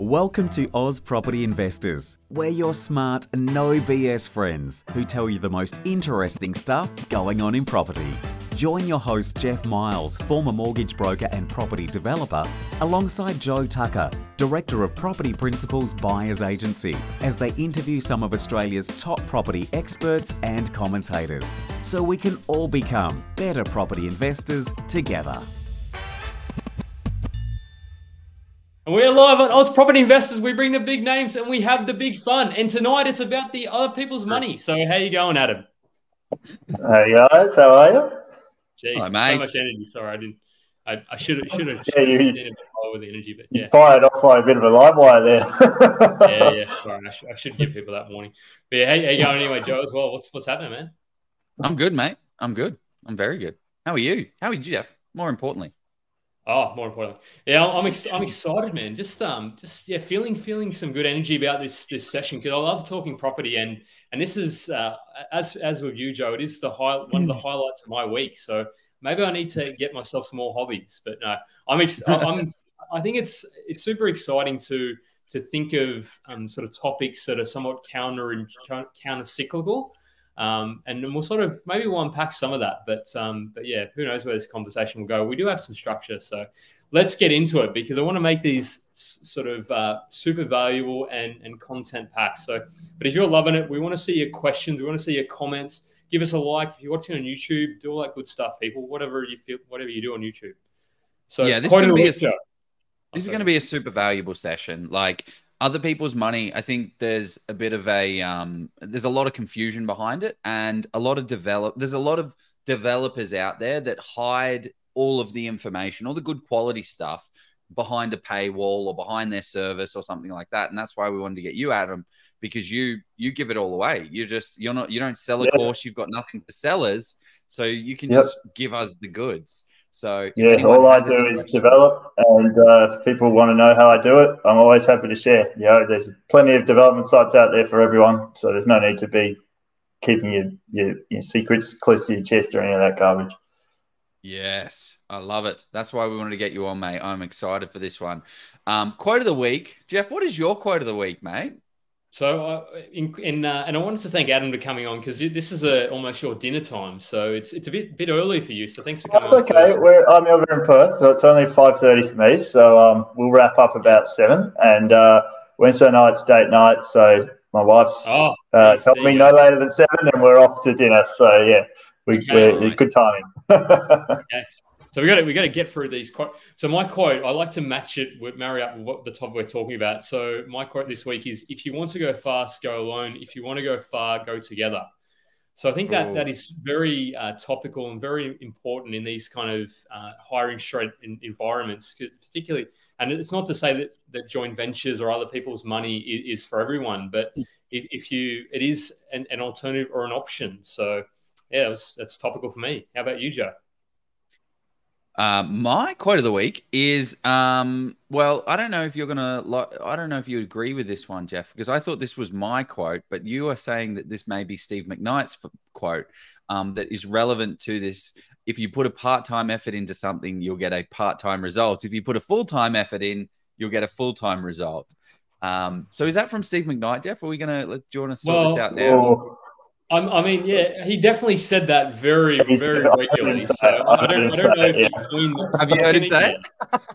Welcome to Oz Property Investors. We're your smart, no BS friends who tell you the most interesting stuff going on in property. Join your host, Jeff Miles, former mortgage broker and property developer, alongside Joe Tucker, Director of Property Principles Buyers Agency, as they interview some of Australia's top property experts and commentators, so we can all become better property investors together. And we're live on Oz Property Investors. We bring the big names and we have the big fun. And tonight it's about the other people's money. So how you going, Adam? Hey guys, how are you? Gee, Hi, so much energy. Sorry, I didn't. I, I should have. Should have. Yeah, you- with the energy, but You yeah, fired off like a bit of a live wire there. yeah, yeah. Sorry, I should, I should give people that warning. But yeah, how, how you going anyway, Joe? As well. What's what's happening, man? I'm good, mate. I'm good. I'm very good. How are you? How are you, Jeff? More importantly. Oh, more importantly, yeah, I'm ex- I'm excited, man. Just um, just yeah, feeling feeling some good energy about this this session because I love talking property and and this is uh, as as with you, Joe, it is the high one of the highlights of my week. So maybe I need to get myself some more hobbies. But no, I'm ex- I'm I think it's it's super exciting to to think of um, sort of topics that are somewhat counter and counter cyclical. Um, and then we'll sort of maybe we'll unpack some of that, but um, but yeah, who knows where this conversation will go. We do have some structure, so let's get into it because I want to make these sort of uh, super valuable and and content packed. So, but if you're loving it, we want to see your questions, we want to see your comments. Give us a like if you're watching on YouTube. Do all that good stuff, people. Whatever you feel, whatever you do on YouTube. So Yeah, this is gonna be a This is Oh, going to be a super valuable session. Like other people's money, I think there's a bit of a um, there's a lot of confusion behind it, and a lot of develop. There's a lot of developers out there that hide all of the information, all the good quality stuff behind a paywall or behind their service or something like that. And that's why we wanted to get you, Adam, because you you give it all away. You just you're not you don't sell a Yeah. course. You've got nothing for sellers, so you can Yep. just give us the goods. So yeah, all I do is develop, and uh, if people want to know how I do it, I'm always happy to share. You know, there's plenty of development sites out there for everyone, so there's no need to be keeping your, your, your secrets close to your chest or any of that garbage. Yes, I love it. That's why we wanted to get you on, mate. I'm excited for this one. Um, quote of the week, Jeff. What is your quote of the week, mate? So, in, in uh, and I wanted to thank Adam for coming on because this is a, almost your dinner time, so it's it's a bit bit early for you. So thanks for coming. on okay. I'm over in Perth, so it's only 5.30 for me, so um, we'll wrap up about 7, and uh, Wednesday night's date night, so my wife's Oh, uh, nice. me no later than 7, and we're off to dinner, so yeah, we, Okay, we're nice. good timing. Okay. So we got to we got to get through these quote. So my quote, I like to match it with marry up with what the topic we're talking about. So my quote this week is: If you want to go fast, go alone. If you want to go far, go together. So I think that Ooh. that is very uh, topical and very important in these kind of uh, higher interest rate in, environments, particularly. And it's not to say that, that joint ventures or other people's money is, is for everyone, but if, if you, it is an, an alternative or an option. So yeah, was, that's topical for me. How about you, Joe? Uh, my quote of the week is um, well, I don't know if you're gonna like. I don't know if you agree with this one, Jeff, because I thought this was my quote, but you are saying that this may be Steve McKnight's f- quote um, that is relevant to this. If you put a part-time effort into something, you'll get a part-time result. If you put a full-time effort in, you'll get a full-time result. Um, so is that from Steve McKnight, Jeff? Are we gonna? let- Do you want to sort this out now? Oh, I'm, I mean, yeah, he definitely said that very, He's- very I heard him regularly. So. I I don't, I don't know say if it, you've seen- Have you heard him say it?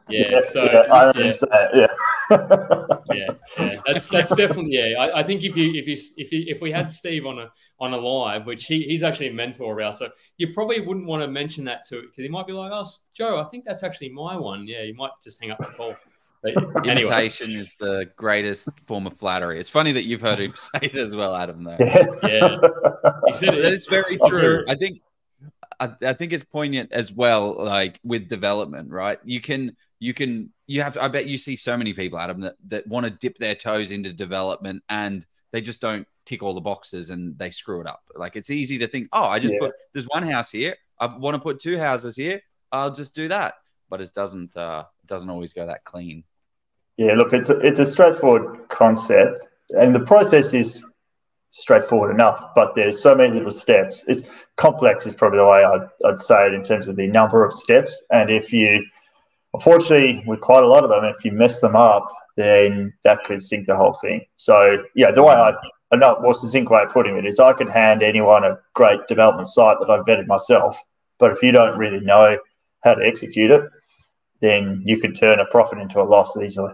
Yeah, so yeah, I heard yeah, him say it, yeah. yeah, yeah, that's that's definitely yeah. I, I think if you if you if you, if we had Steve on a on a live, which he, he's actually a mentor of ours, so you probably wouldn't want to mention that to it because he might be like, "Oh, Joe, I think that's actually my one." Yeah, you might just hang up the call. But anyway, Imitation is the greatest form of flattery. It's funny that you've heard him say it as well, Adam. Though yeah. Yeah. he said that it. it's very true. I think I, I think it's poignant as well, like with development, right? You can you can you have I bet you see so many people, Adam, that, that want to dip their toes into development and they just don't tick all the boxes and they screw it up. Like it's easy to think, oh, I just Yeah. put there's one house here. I want to put two houses here. I'll just do that. But it doesn't uh it doesn't always go that clean. Yeah, look, it's a, it's a straightforward concept, and the process is straightforward enough, but there's so many little steps. It's complex, is probably the way I'd, I'd say it in terms of the number of steps. And if you unfortunately, with quite a lot of them, if you mess them up, then that could sink the whole thing. So yeah, the way I not what's the zinc way of putting it is I could hand anyone a great development site that I've vetted myself, but if you don't really know how to execute it, then you could turn a profit into a loss easily.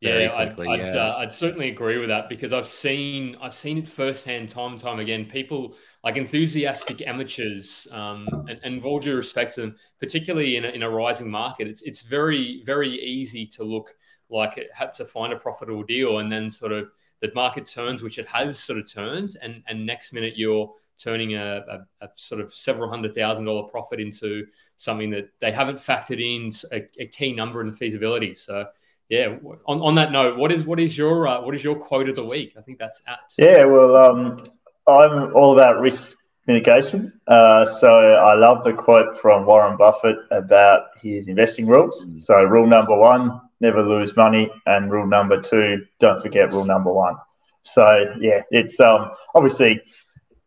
Yeah, I'd, I'd, Uh, I'd, certainly agree with that because I've seen I've seen it firsthand, time and time again. People like enthusiastic amateurs, um, and, and with all due respect to them, particularly in a, in a rising market, it's it's very very easy to look like it had to find a profitable deal, and then sort of the market turns, which it has sort of turned, and and next minute you're turning a, a, a sort of several hundred thousand dollar profit into something that they haven't factored in a, a key number in the feasibility. So yeah, on, on that note, what is what is your uh, what is your quote of the week? I think that's apt. Yeah, well, um, I'm all about risk mitigation. Uh, so I love the quote from Warren Buffett about his investing rules. Mm. So rule number one, never lose money, and rule number two, don't forget rule number one. So yeah, it's um, obviously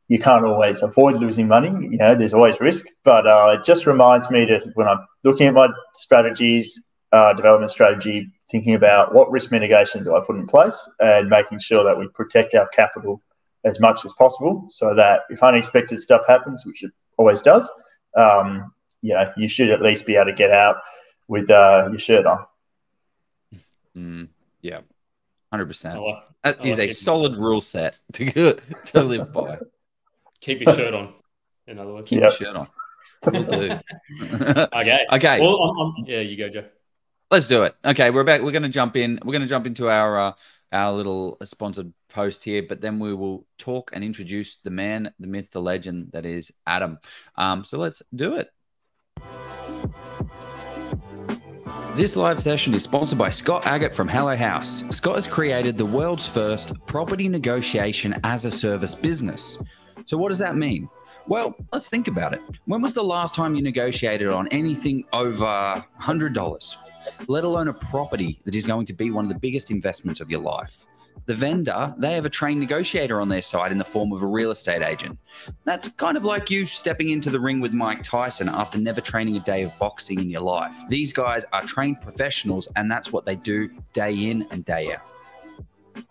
you can't always avoid losing money. You know, there's always risk, but uh, it just reminds me to when I'm looking at my strategies uh, development strategy, thinking about what risk mitigation do I put in place and making sure that we protect our capital as much as possible so that if unexpected stuff happens, which it always does, um, you know, you should at least be able to get out with uh, your shirt on. Mm, yeah, 100%. That is a solid rule set to, to live by. Keep your shirt on, in other words. Keep yep. your shirt on. Will do. okay. Okay. Well, I'm, I'm, yeah, you go, Joe. Let's do it. Okay, we're back. We're going to jump in. We're going to jump into our uh, our little sponsored post here, but then we will talk and introduce the man, the myth, the legend that is Adam. Um, so let's do it. This live session is sponsored by Scott Agate from Hello House. Scott has created the world's first property negotiation as a service business. So, what does that mean? Well, let's think about it. When was the last time you negotiated on anything over $100? let alone a property that is going to be one of the biggest investments of your life. The vendor, they have a trained negotiator on their side in the form of a real estate agent. That's kind of like you stepping into the ring with Mike Tyson after never training a day of boxing in your life. These guys are trained professionals, and that's what they do day in and day out.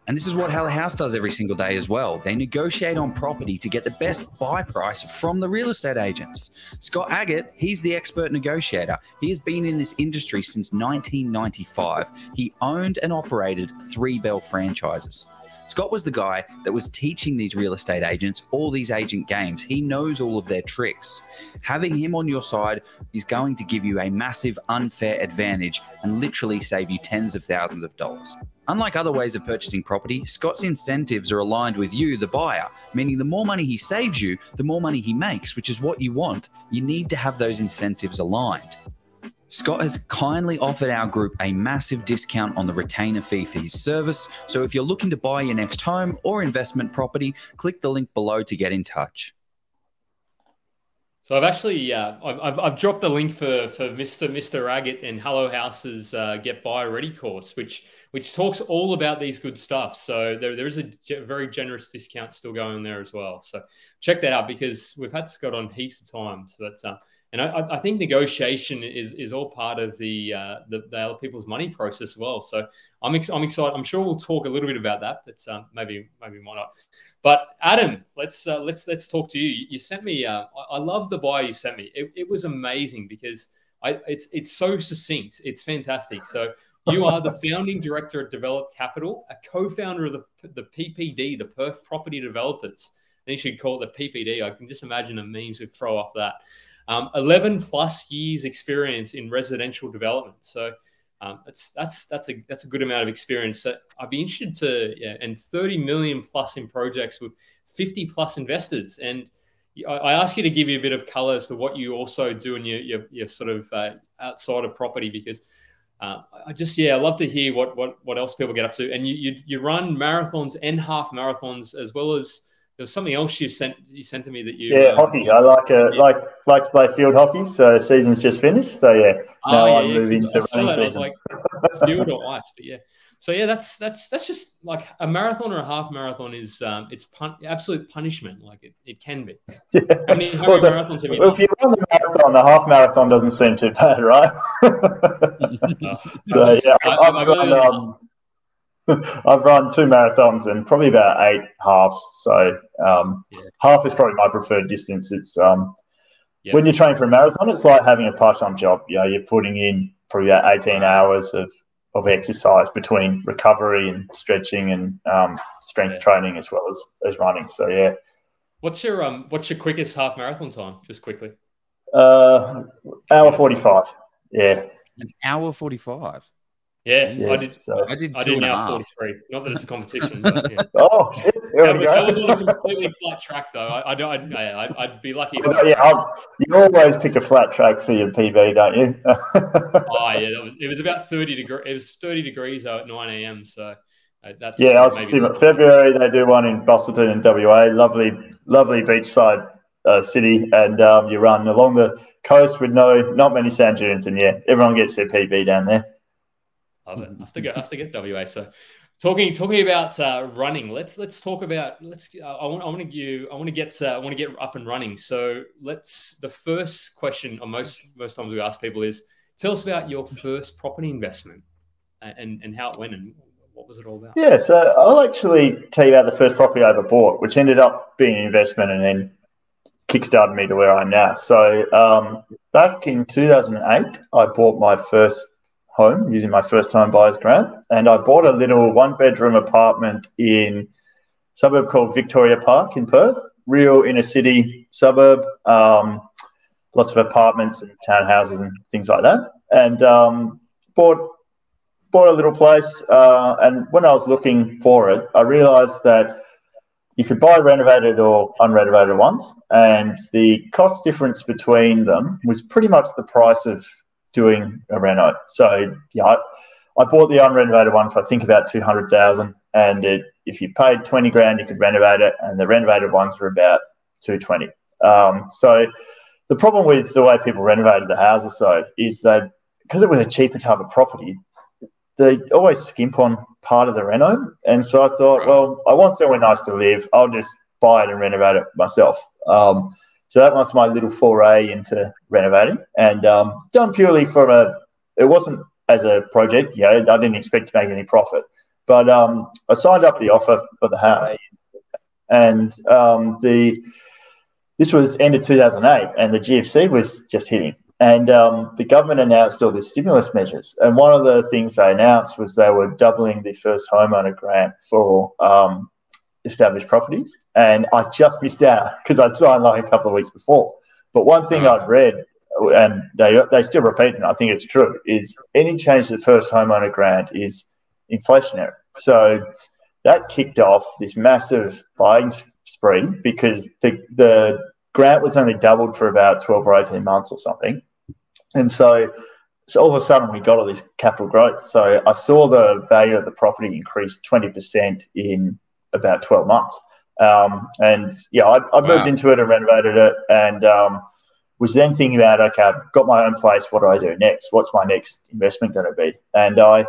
And this is what Hello House does every single day as well. They negotiate on property to get the best buy price from the real estate agents. Scott Agate, he's the expert negotiator. He has been in this industry since 1995. He owned and operated three Belle franchises. Scott was the guy that was teaching these real estate agents all these agent games. He knows all of their tricks. Having him on your side is going to give you a massive unfair advantage and literally save you tens of thousands of dollars. Unlike other ways of purchasing property, Scott's incentives are aligned with you, the buyer, meaning the more money he saves you, the more money he makes, which is what you want. You need to have those incentives aligned. Scott has kindly offered our group a massive discount on the retainer fee for his service. So if you're looking to buy your next home or investment property, click the link below to get in touch. So I've actually uh, I've, I've dropped the link for for Mr. Mr. Raggett and Hello House's uh, Get Buy Ready course, which which talks all about these good stuff. So there, there is a very generous discount still going there as well. So check that out because we've had Scott on heaps of times. So that's uh, and I, I, think negotiation is is all part of the, uh, the, the other people's money process as well. So I'm ex- I'm excited. I'm sure we'll talk a little bit about that, but um, maybe maybe why not. But Adam, let's uh, let's let's talk to you. You sent me. Uh, I, love the bio you sent me. It, it was amazing because I it's it's so succinct. It's fantastic. So. You are the founding director at Develop Capital, a co-founder of the, the PPD, the Perth Property Developers. They should call it the PPD. I can just imagine the memes would throw off that. Um, 11 plus years experience in residential development. So um, that's that's that's a that's a good amount of experience. So I'd be interested to yeah, and 30 million plus in projects with 50 plus investors. And I, I ask you to give you a bit of color as to what you also do in your your, your sort of uh, outside of property because. Uh, I just yeah, I love to hear what what what else people get up to, and you you, you run marathons and half marathons as well as there's something else you sent you sent to me that you yeah um, hockey. I like uh, yeah. like like to play field hockey. So season's just finished. So yeah, now oh, yeah, I'm yeah, moving to running season. Like field or ice, but yeah. so yeah, that's that's that's just like a marathon or a half marathon is um, it's pun- absolute punishment. Like it, it can be. Yeah. Many, how well, the, you well, if you run the marathon, the half marathon doesn't seem too bad, right? so yeah, I, I've, I, run, um, I've run two marathons and probably about eight halves. So um, yeah. half is probably my preferred distance. It's um, yeah. when you're training for a marathon, it's like having a part-time job. You know, you're putting in probably about 18 hours of of exercise between recovery and stretching and um, strength yeah. training as well as, as running. So yeah. What's your um what's your quickest half marathon time? Just quickly. Uh hour forty five. Yeah. An hour forty five. Yeah, yeah, I did. So. I did. I did now forty three. Not that it's a competition. But, yeah. oh, shit. There that, that was on a completely flat track, though. I, I don't. I, I'd, I'd be lucky. If well, yeah, you always pick a flat track for your PB, don't you? oh yeah, that was. It was about thirty degrees. It was thirty degrees though at nine a.m. So uh, that's yeah. I was assuming February they do one in Busselton and WA. Lovely, lovely beachside uh, city, and um, you run along the coast with no, not many sand dunes, and yeah, everyone gets their PB down there. Love it. I have to go. I have to get WA. So talking talking about uh, running. Let's let's talk about. Let's. Uh, I want. I want to you. I want to get. Uh, I want to get up and running. So let's. The first question, or most most times we ask people is, tell us about your first property investment, and and how it went and what was it all about? Yeah. So I'll actually tell you about the first property I ever bought, which ended up being an investment, and then kickstarted me to where I am now. So um, back in 2008, I bought my first home using my first time buyer's grant. And I bought a little one bedroom apartment in suburb called Victoria Park in Perth, real inner city suburb, um, lots of apartments and townhouses and things like that. And um, bought bought a little place. Uh, and when I was looking for it, I realised that you could buy renovated or unrenovated ones, and the cost difference between them was pretty much the price of doing a reno. So yeah, I, I bought the unrenovated one for I think about two hundred thousand, and it, if you paid twenty grand, you could renovate it, and the renovated ones were about two twenty. Um, so the problem with the way people renovated the houses though is that because it was a cheaper type of property, they always skimp on part of the reno, and so I thought, well, I want somewhere nice to live. I'll just buy it and renovate it myself. Um, so that was my little foray into renovating, and um, done purely from a. It wasn't as a project. You know, I didn't expect to make any profit, but um, I signed up the offer for the house, and um, the this was end of 2008, and the GFC was just hitting, and um, the government announced all the stimulus measures, and one of the things they announced was they were doubling the first homeowner grant for um, established properties, and I just missed out because I'd signed like a couple of weeks before. But one thing mm. I'd read, and they they still repeat it, I think it's true, is any change to the first homeowner grant is inflationary. So that kicked off this massive buying spree because the the grant was only doubled for about 12 or 18 months or something. And so, so all of a sudden we got all this capital growth. So I saw the value of the property increase 20% in about 12 months. Um, and yeah, I, I moved wow. into it and renovated it and um, was then thinking about, okay, I've got my own place. What do I do next? What's my next investment going to be? And I,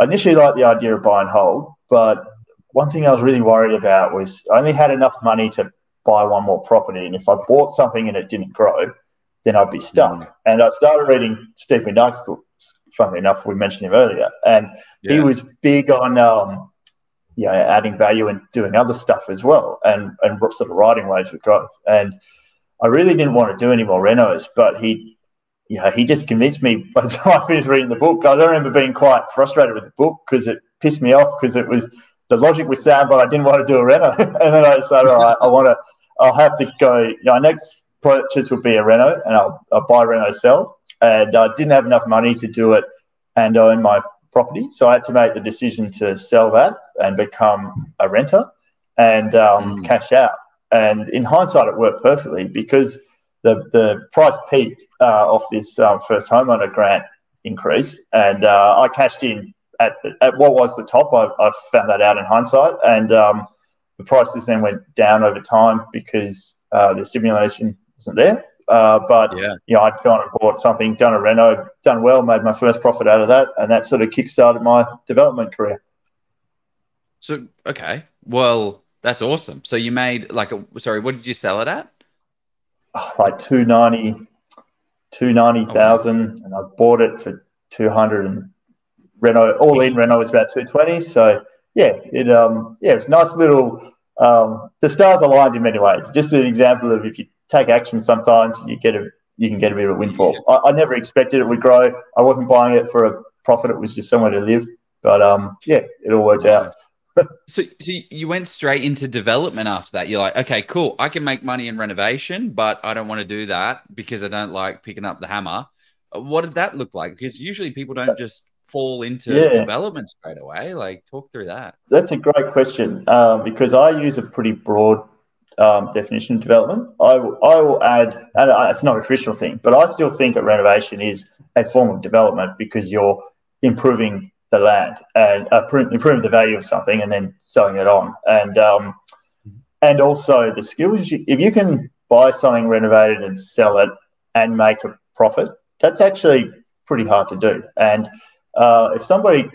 initially liked the idea of buy and hold, but one thing I was really worried about was I only had enough money to buy one more property. And if I bought something and it didn't grow, then I'd be stuck. Mm. And I started reading Steve McKnight's books, funnily enough, we mentioned him earlier. And yeah. he was big on um, you know, adding value and doing other stuff as well, and and sort of riding waves of growth. And I really didn't want to do any more renos, but he, you know, he just convinced me. By the time I finished reading the book, I don't remember being quite frustrated with the book because it pissed me off because it was the logic was sound, but I didn't want to do a reno. and then I decided, all right, I want to. I'll have to go. You know, next purchase would be a reno, and I'll, I'll buy reno sell. And I didn't have enough money to do it and own my property. So I had to make the decision to sell that and become a renter and um, mm. cash out. And in hindsight, it worked perfectly because the, the price peaked uh, off this um, first homeowner grant increase. And uh, I cashed in at, at what was the top. I, I found that out in hindsight. And um, the prices then went down over time because uh, the stimulation wasn't there. Uh, but yeah. you know, I'd gone and bought something, done a reno, done well, made my first profit out of that, and that sort of kickstarted my development career. So okay, well that's awesome. So you made like a sorry, what did you sell it at? Oh, like 290, 290,000 okay. and I bought it for 200 and reno all in reno was about 220. So yeah, it um yeah, it was nice little um the stars aligned in many ways. Just an example of if you take action sometimes you get a you can get a bit of a windfall. I, I, never expected it would grow. I wasn't buying it for a profit, it was just somewhere to live. But um yeah, it all worked out. so, so you went straight into development after that. You're like, okay, cool. I can make money in renovation, but I don't want to do that because I don't like picking up the hammer. What did that look like? Because usually people don't just fall into yeah. development straight away. Like, talk through that. That's a great question um, because I use a pretty broad um, definition of development. I, I will add, and it's not a traditional thing, but I still think that renovation is a form of development because you're improving the land and uh, improving the value of something and then selling it on. And um, and also the skills. If you can buy something renovated and sell it and make a profit, that's actually pretty hard to do. And uh, if somebody,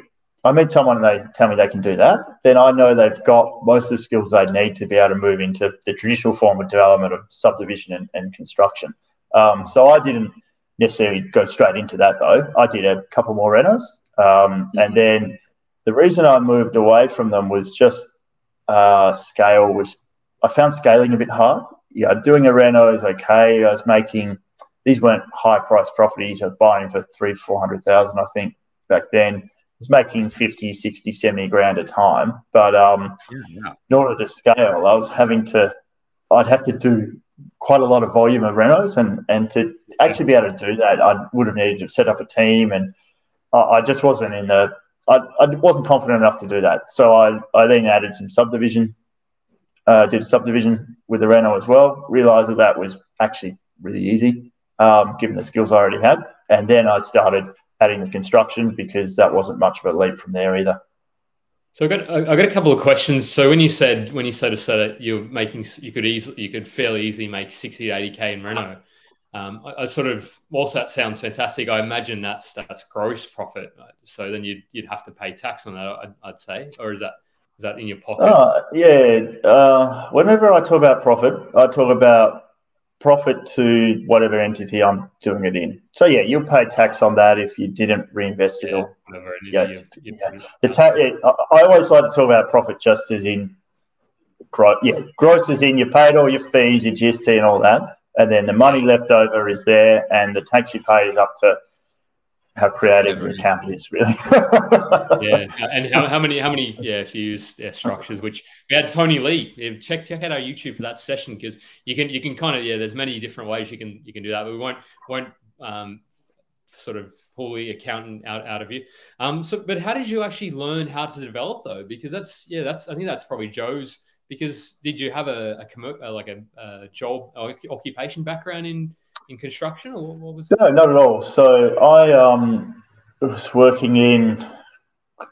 I meet someone and they tell me they can do that, then I know they've got most of the skills they need to be able to move into the traditional form of development of subdivision and, and construction. Um, so I didn't necessarily go straight into that though. I did a couple more renos, um, and then the reason I moved away from them was just uh, scale was I found scaling a bit hard. Yeah, doing a reno is okay. I was making these weren't high price properties. I was buying for three, four hundred thousand, I think, back then. Was making 50, 60, 70 grand a time. But um, yeah. in order to scale, I was having to, I'd have to do quite a lot of volume of renos. And, and to actually be able to do that, I would have needed to set up a team. And I, I just wasn't in the, I, I wasn't confident enough to do that. So I, I then added some subdivision, uh, did a subdivision with the reno as well, realized that that was actually really easy um, given the skills I already had. And then I started adding the construction because that wasn't much of a leap from there either. So I got I got a couple of questions. So when you said when you sort of said it, you're making you could easily you could fairly easily make sixty to eighty k in reno. Um, I, I, sort of whilst that sounds fantastic, I imagine that's that's gross profit. So then you'd you'd have to pay tax on that. I'd, I'd say, or is that is that in your pocket? Uh, yeah. Uh, whenever I talk about profit, I talk about profit to whatever entity I'm doing it in. So yeah, you'll pay tax on that if you didn't reinvest it yeah, or yeah, you, you, yeah. The ta- yeah, I always like to talk about profit just as in gross. Yeah, gross is in you paid all your fees, your GST, and all that, and then the money left over is there, and the tax you pay is up to how creative your account is, really. yeah, and how, how, many how many yeah if you use yeah, structures? Which we had Tony Lee. Check check out our YouTube for that session because you can you can kind of yeah. There's many different ways you can you can do that, but we won't won't um, sort of pull the accountant out out of you. Um, so but how did you actually learn how to develop though? Because that's yeah that's I think that's probably Joe's. Because did you have a, a, a like a, a job occupation background in in construction, or what was? It? No, not at all. So I um, was working in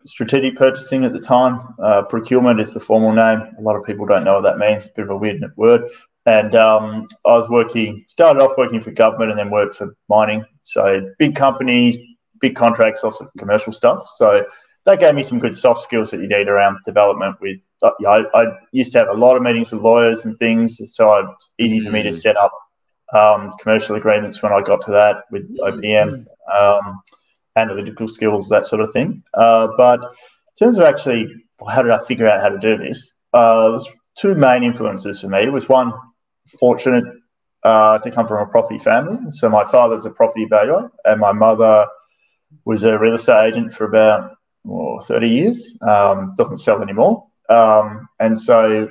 strategic purchasing at the time. Uh, procurement is the formal name. A lot of people don't know what that means. It's a bit of a weird word. And um, I was working, started off working for government and then worked for mining. So big companies, big contracts, also commercial stuff. So that gave me some good soft skills that you need around development. With uh, I, I, used to have a lot of meetings with lawyers and things, so it's easy for me to mm. set up um, commercial agreements when I got to that with OPM, um, analytical skills, that sort of thing. Uh, but in terms of actually, how did I figure out how to do this? Uh, there's two main influences for me. It was one, fortunate uh, to come from a property family. So my father's a property valuer, and my mother was a real estate agent for about oh, 30 years. Um, doesn't sell anymore. Um, and so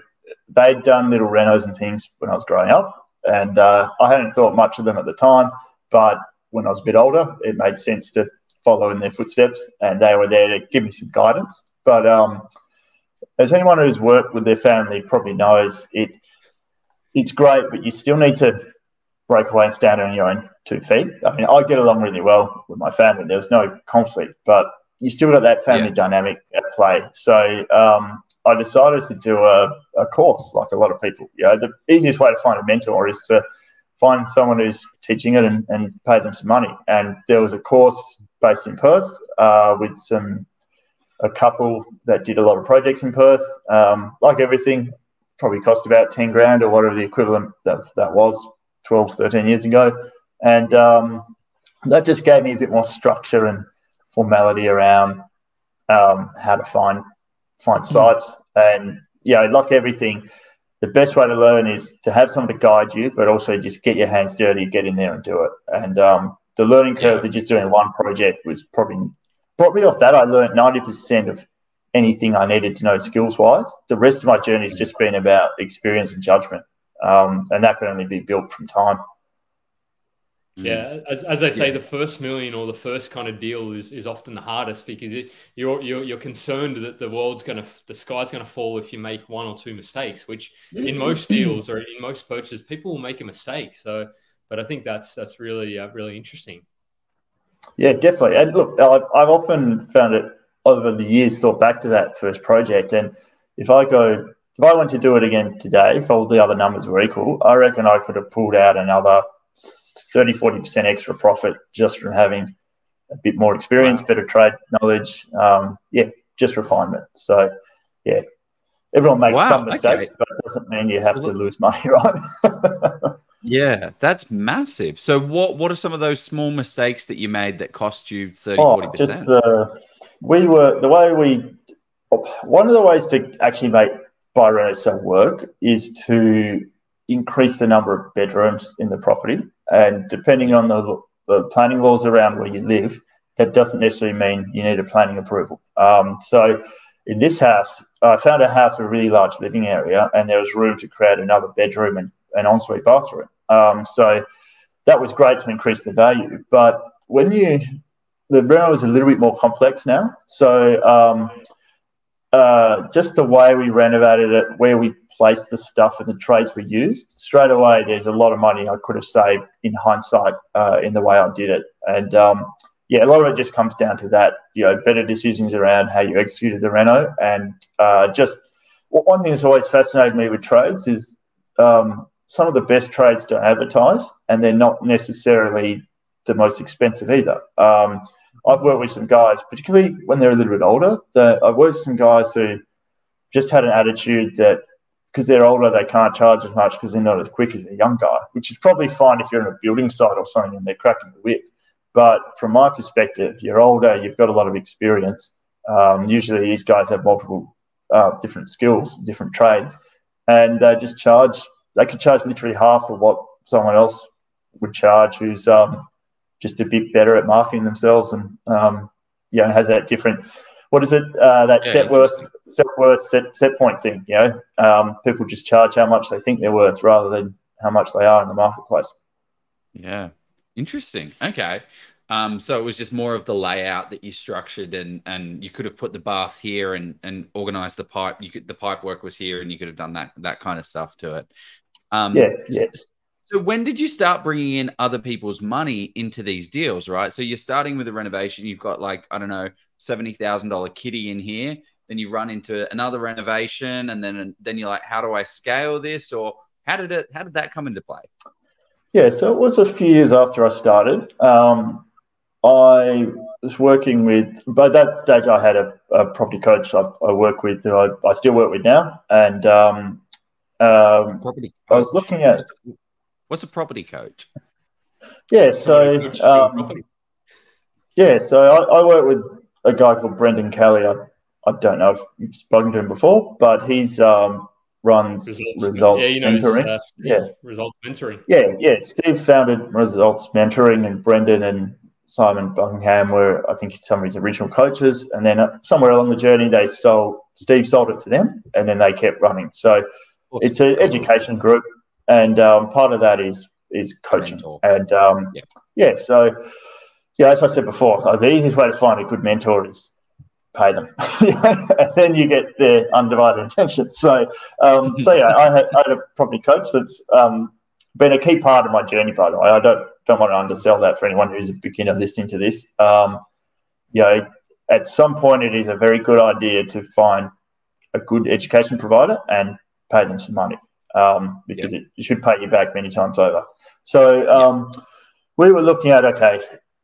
they'd done little renos and things when I was growing up. And uh, I hadn't thought much of them at the time, but when I was a bit older, it made sense to follow in their footsteps, and they were there to give me some guidance. But um, as anyone who's worked with their family probably knows, it it's great, but you still need to break away and stand on your own two feet. I mean, I get along really well with my family. There's no conflict, but you still got that family yeah. dynamic at play. So um, I decided to do a, a course like a lot of people. You know, the easiest way to find a mentor is to find someone who's teaching it and, and pay them some money. And there was a course based in Perth uh, with some a couple that did a lot of projects in Perth. Um, like everything, probably cost about 10 grand or whatever the equivalent that, that was 12, 13 years ago. And um, that just gave me a bit more structure and formality around um, how to find find sites. And yeah, like everything, the best way to learn is to have someone to guide you, but also just get your hands dirty, get in there and do it. And um, the learning curve yeah. of just doing one project was probably probably off that I learned ninety percent of anything I needed to know skills wise. The rest of my journey has just been about experience and judgment, um, and that can only be built from time. Mm. Yeah, as, as I say, yeah. the first million or the first kind of deal is, is often the hardest because it, you're, you're you're concerned that the world's gonna the sky's gonna fall if you make one or two mistakes. Which in most deals or in most purchases, people will make a mistake. So, but I think that's that's really uh, really interesting. Yeah, definitely. And look, I've, I've often found it over the years thought back to that first project, and if I go if I went to do it again today, if all the other numbers were equal, I reckon I could have pulled out another 30, 40% extra profit just from having a bit more experience, better trade knowledge. Um, yeah, just refinement. So, yeah, everyone makes wow, some mistakes, okay. but it doesn't mean you have to lose money, right? yeah, that's massive. So, what what are some of those small mistakes that you made that cost you 30, oh, 40%? Just, uh, we were, the way we, one of the ways to actually make buy, rent, sell work is to increase the number of bedrooms in the property. And depending on the, the planning laws around where you live, that doesn't necessarily mean you need a planning approval. Um, so in this house, I found a house with a really large living area, and there was room to create another bedroom and an ensuite bathroom. Um, so that was great to increase the value. But when you, the rental is a little bit more complex now. So um, uh, just the way we renovated it, where we placed the stuff and the trades we used, straight away there's a lot of money I could have saved in hindsight uh, in the way I did it. And um, yeah, a lot of it just comes down to that, you know, better decisions around how you executed the reno. And uh, just one thing that's always fascinated me with trades is um, some of the best trades don't advertise and they're not necessarily the most expensive either. Um, I've worked with some guys, particularly when they're a little bit older, that I've worked with some guys who just had an attitude that because they're older, they can't charge as much because they're not as quick as a young guy, which is probably fine if you're in a building site or something and they're cracking the whip. But from my perspective, you're older, you've got a lot of experience. Um, usually, these guys have multiple uh, different skills, different trades, and they just charge. They could charge literally half of what someone else would charge, who's um, just a bit better at marketing themselves and um, you know has that different what is it uh, that yeah, set worth set worth set, set point thing you know? Um, people just charge how much they think they're worth rather than how much they are in the marketplace. Yeah. Interesting. Okay. Um, so it was just more of the layout that you structured and and you could have put the bath here and and organized the pipe. You could the pipe work was here and you could have done that that kind of stuff to it. Um, yeah yes so when did you start bringing in other people's money into these deals, right? So you're starting with a renovation. You've got like I don't know seventy thousand dollar kitty in here. Then you run into another renovation, and then then you're like, how do I scale this? Or how did it? How did that come into play? Yeah, so it was a few years after I started. Um, I was working with, by that stage, I had a, a property coach I, I work with, I, I, still work with now. And um, um, property I was looking at What's a property coach? Yeah, so um, yeah, so I, I, work with a guy called Brendan Kelly. I, I don't know if you've spoken to him before, but he's um, runs results, results yeah, you know, mentoring. Uh, yeah, results mentoring. Yeah, yeah. Steve founded results mentoring, and Brendan and Simon Buckingham were, I think, some of his original coaches. And then uh, somewhere along the journey, they sold. Steve sold it to them, and then they kept running. So awesome. it's an education group and um, part of that is is coaching. Mentor. And um, yeah. yeah, so yeah, as I said before, uh, the easiest way to find a good mentor is pay them, and then you get their undivided attention. So, um, so yeah, I had, I had, a property coach that's um, been a key part of my journey. By the way, I don't don't want to undersell that for anyone who's a beginner listening to this. Um, you know, at some point, it is a very good idea to find a good education provider and pay them some money um, because yep. it, it, should pay you back many times over. So um, we were looking at okay,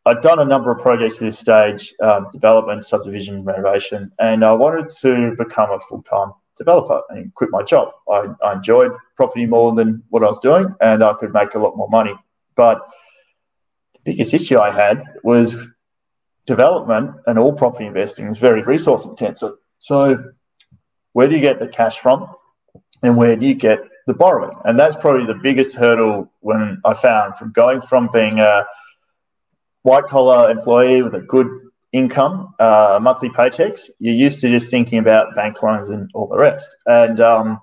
I'd done a number of projects at this stage, um, development, subdivision, renovation, and I wanted to become a full time developer and quit my job. I, I enjoyed property more than what I was doing, and I could make a lot more money. But the biggest issue I had was development and all property investing is very resource intensive. So, where do you get the cash from, and where do you get the borrowing? And that's probably the biggest hurdle when I found from going from being a white collar employee with a good income, uh, monthly paychecks, you're used to just thinking about bank loans and all the rest. And um,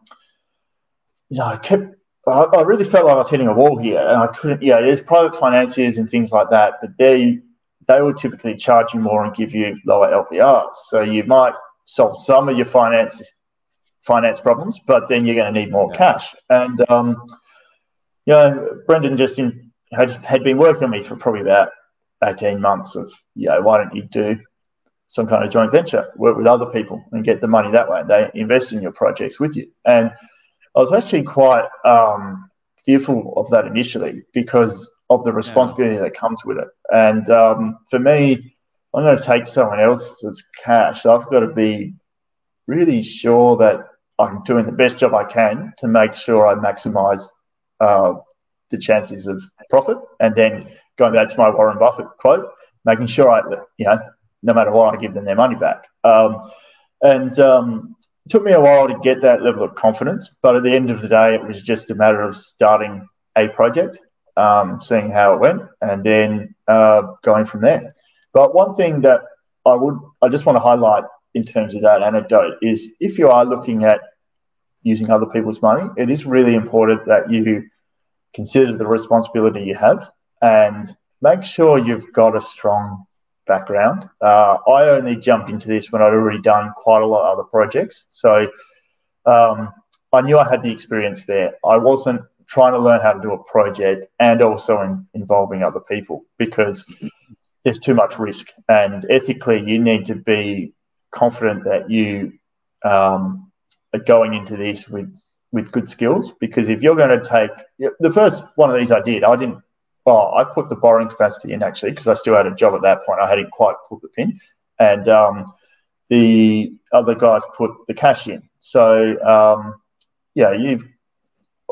you know, I kept, I, I, really felt like I was hitting a wall here, and I couldn't. Yeah, there's private financiers and things like that, but they they would typically charge you more and give you lower LVRs. So you might solve some of your finance finance problems, but then you're going to need more yeah. cash. And um, you know, Brendan just in, had had been working on me for probably about 18 months of, you know, why don't you do some kind of joint venture, work with other people and get the money that way. They invest in your projects with you. And I was actually quite um, fearful of that initially because of the responsibility yeah. that comes with it. And um, for me, I'm going to take someone else's cash. I've got to be really sure that I'm doing the best job I can to make sure I maximize uh, the chances of profit. And then going back to my Warren Buffett quote, making sure I, you know, no matter what, I give them their money back. Um, and um, it took me a while to get that level of confidence, but at the end of the day, it was just a matter of starting a project, um, seeing how it went, and then uh, going from there. But one thing that I would, I just want to highlight in terms of that anecdote is if you are looking at using other people's money, it is really important that you consider the responsibility you have and make sure you've got a strong background. Uh, I only jumped into this when I'd already done quite a lot of other projects. So um, I knew I had the experience there. I wasn't trying to learn how to do a project and also in, involving other people because there's too much risk. And ethically, you need to be confident that you um, are going into this with with good skills because if you're going to take the first one of these I did, I didn't well, I put the borrowing capacity in actually because I still had a job at that point. I hadn't quite put the pin, and um, the other guys put the cash in. So um, yeah, you've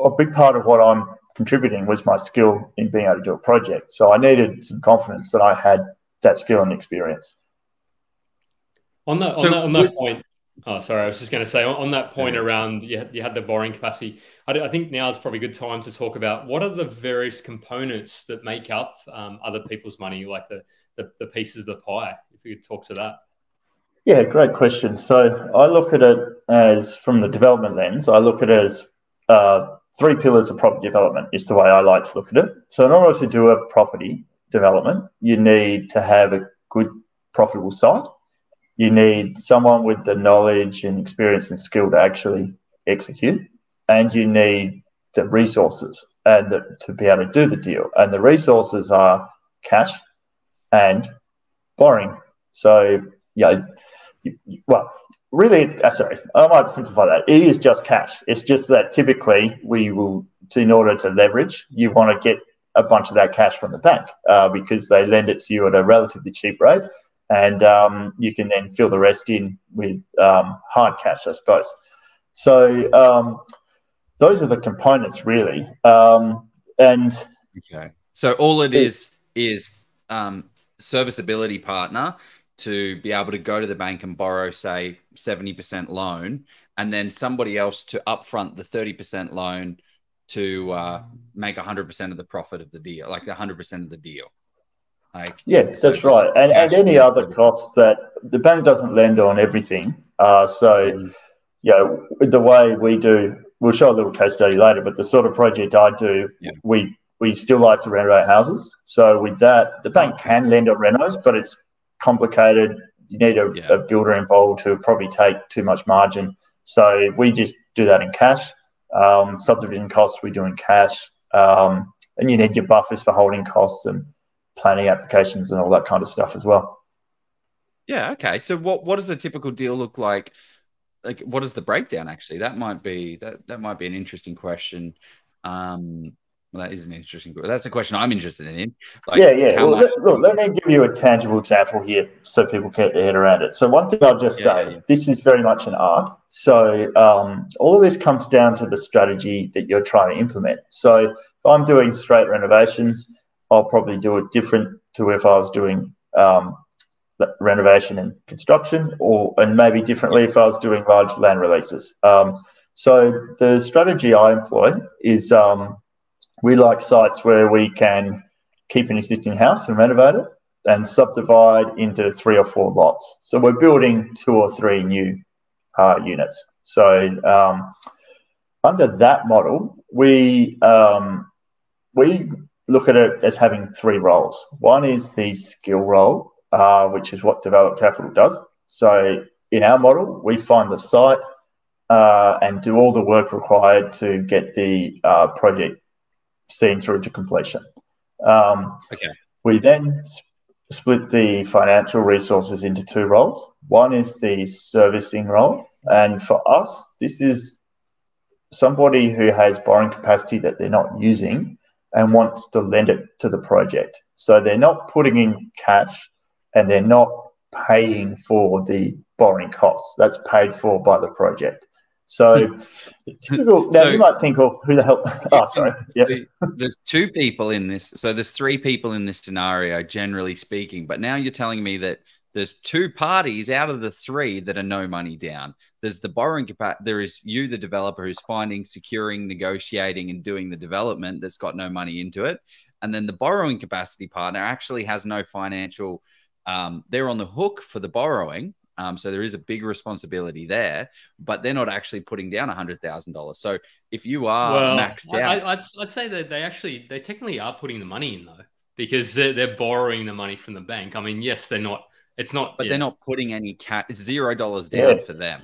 a big part of what I'm contributing was my skill in being able to do a project. So I needed some confidence that I had that skill and experience. On that, on, that, on that point, Oh, sorry. I was just going to say on, that point around you had, you had the borrowing capacity. I, I, think now is probably a good time to talk about what are the various components that make up um, other people's money, like the, the, the pieces of the pie. If you could talk to that. Yeah, great question. So I look at it as from the development lens. I look at it as uh, three pillars of property development. Is the way I like to look at it. So in order to do a property development, you need to have a good profitable site you need someone with the knowledge and experience and skill to actually execute, and you need the resources and the, to be able to do the deal. And the resources are cash and borrowing. So, yeah, you, you, well, really, uh, sorry, I might simplify that. It is just cash. It's just that typically we will, in order to leverage, you want to get a bunch of that cash from the bank uh, because they lend it to you at a relatively cheap rate and um, you can then fill the rest in with um, hard cash, I suppose. So um, those are the components, really. Um, and okay, so all it is is um, serviceability partner to be able to go to the bank and borrow, say, seventy percent loan, and then somebody else to upfront the thirty percent loan to uh, make hundred percent of the profit of the deal, like hundred percent of the deal. Like, yeah, that's right. And, and any other costs that the bank doesn't lend on everything. Uh, so, mm. you know, the way we do, we'll show a little case study later, but the sort of project I do, yeah. we we still like to renovate houses. So with that, the bank can lend on renos, but it's complicated. You need a, yeah. a builder involved who probably take too much margin. So we just do that in cash. Um, subdivision costs we do in cash, um, and you need your buffers for holding costs and planning applications and all that kind of stuff as well. Yeah. Okay. So what what does a typical deal look like? Like, what is the breakdown? Actually, that might be that that might be an interesting question. Um, Well, that is an interesting. That's the question I'm interested in. Like, yeah, yeah. Well, let, look, let me give you a tangible example here, so people can get their head around it. So one thing I'll just yeah, say, yeah. this is very much an art. So um, all of this comes down to the strategy that you're trying to implement. So if I'm doing straight renovations, I'll probably do it different to if I was doing um, renovation and construction, or and maybe differently if I was doing large land releases. Um, so the strategy I employ is um, we like sites where we can keep an existing house and renovate it and subdivide into three or four lots. So we're building two or three new uh, units. So um, under that model, we um, we look at it as having three roles. One is the skill role, uh, which is what Develop Capital does. So in our model, we find the site uh, and do all the work required to get the uh, project seen through to completion. Um, okay. We then sp- split the financial resources into two roles. One is the servicing role, and for us, this is somebody who has borrowing capacity that they're not using and wants to lend it to the project. So they're not putting in cash and they're not paying for the borrowing costs. That's paid for by the project. So hmm. typical. Now so, you might think, "Oh, who the hell?" Oh, sorry. Yeah. There's two people in this. So there's three people in this scenario, generally speaking. But now you're telling me that there's two parties out of the three that are no money down. There's the borrowing capacity. There is you, the developer, who's finding, securing, negotiating, and doing the development that's got no money into it. And then the borrowing capacity partner actually has no financial. Um, they're on the hook for the borrowing, um, so there is a big responsibility there, but they're not actually putting down a hundred thousand dollars. So if you are well, maxed out, I, would I'd say that they actually they technically are putting the money in though because they're, they're borrowing the money from the bank. I mean, yes, they're not. It's not, but yeah. they're not putting any cat. Zero dollars down yeah. for them.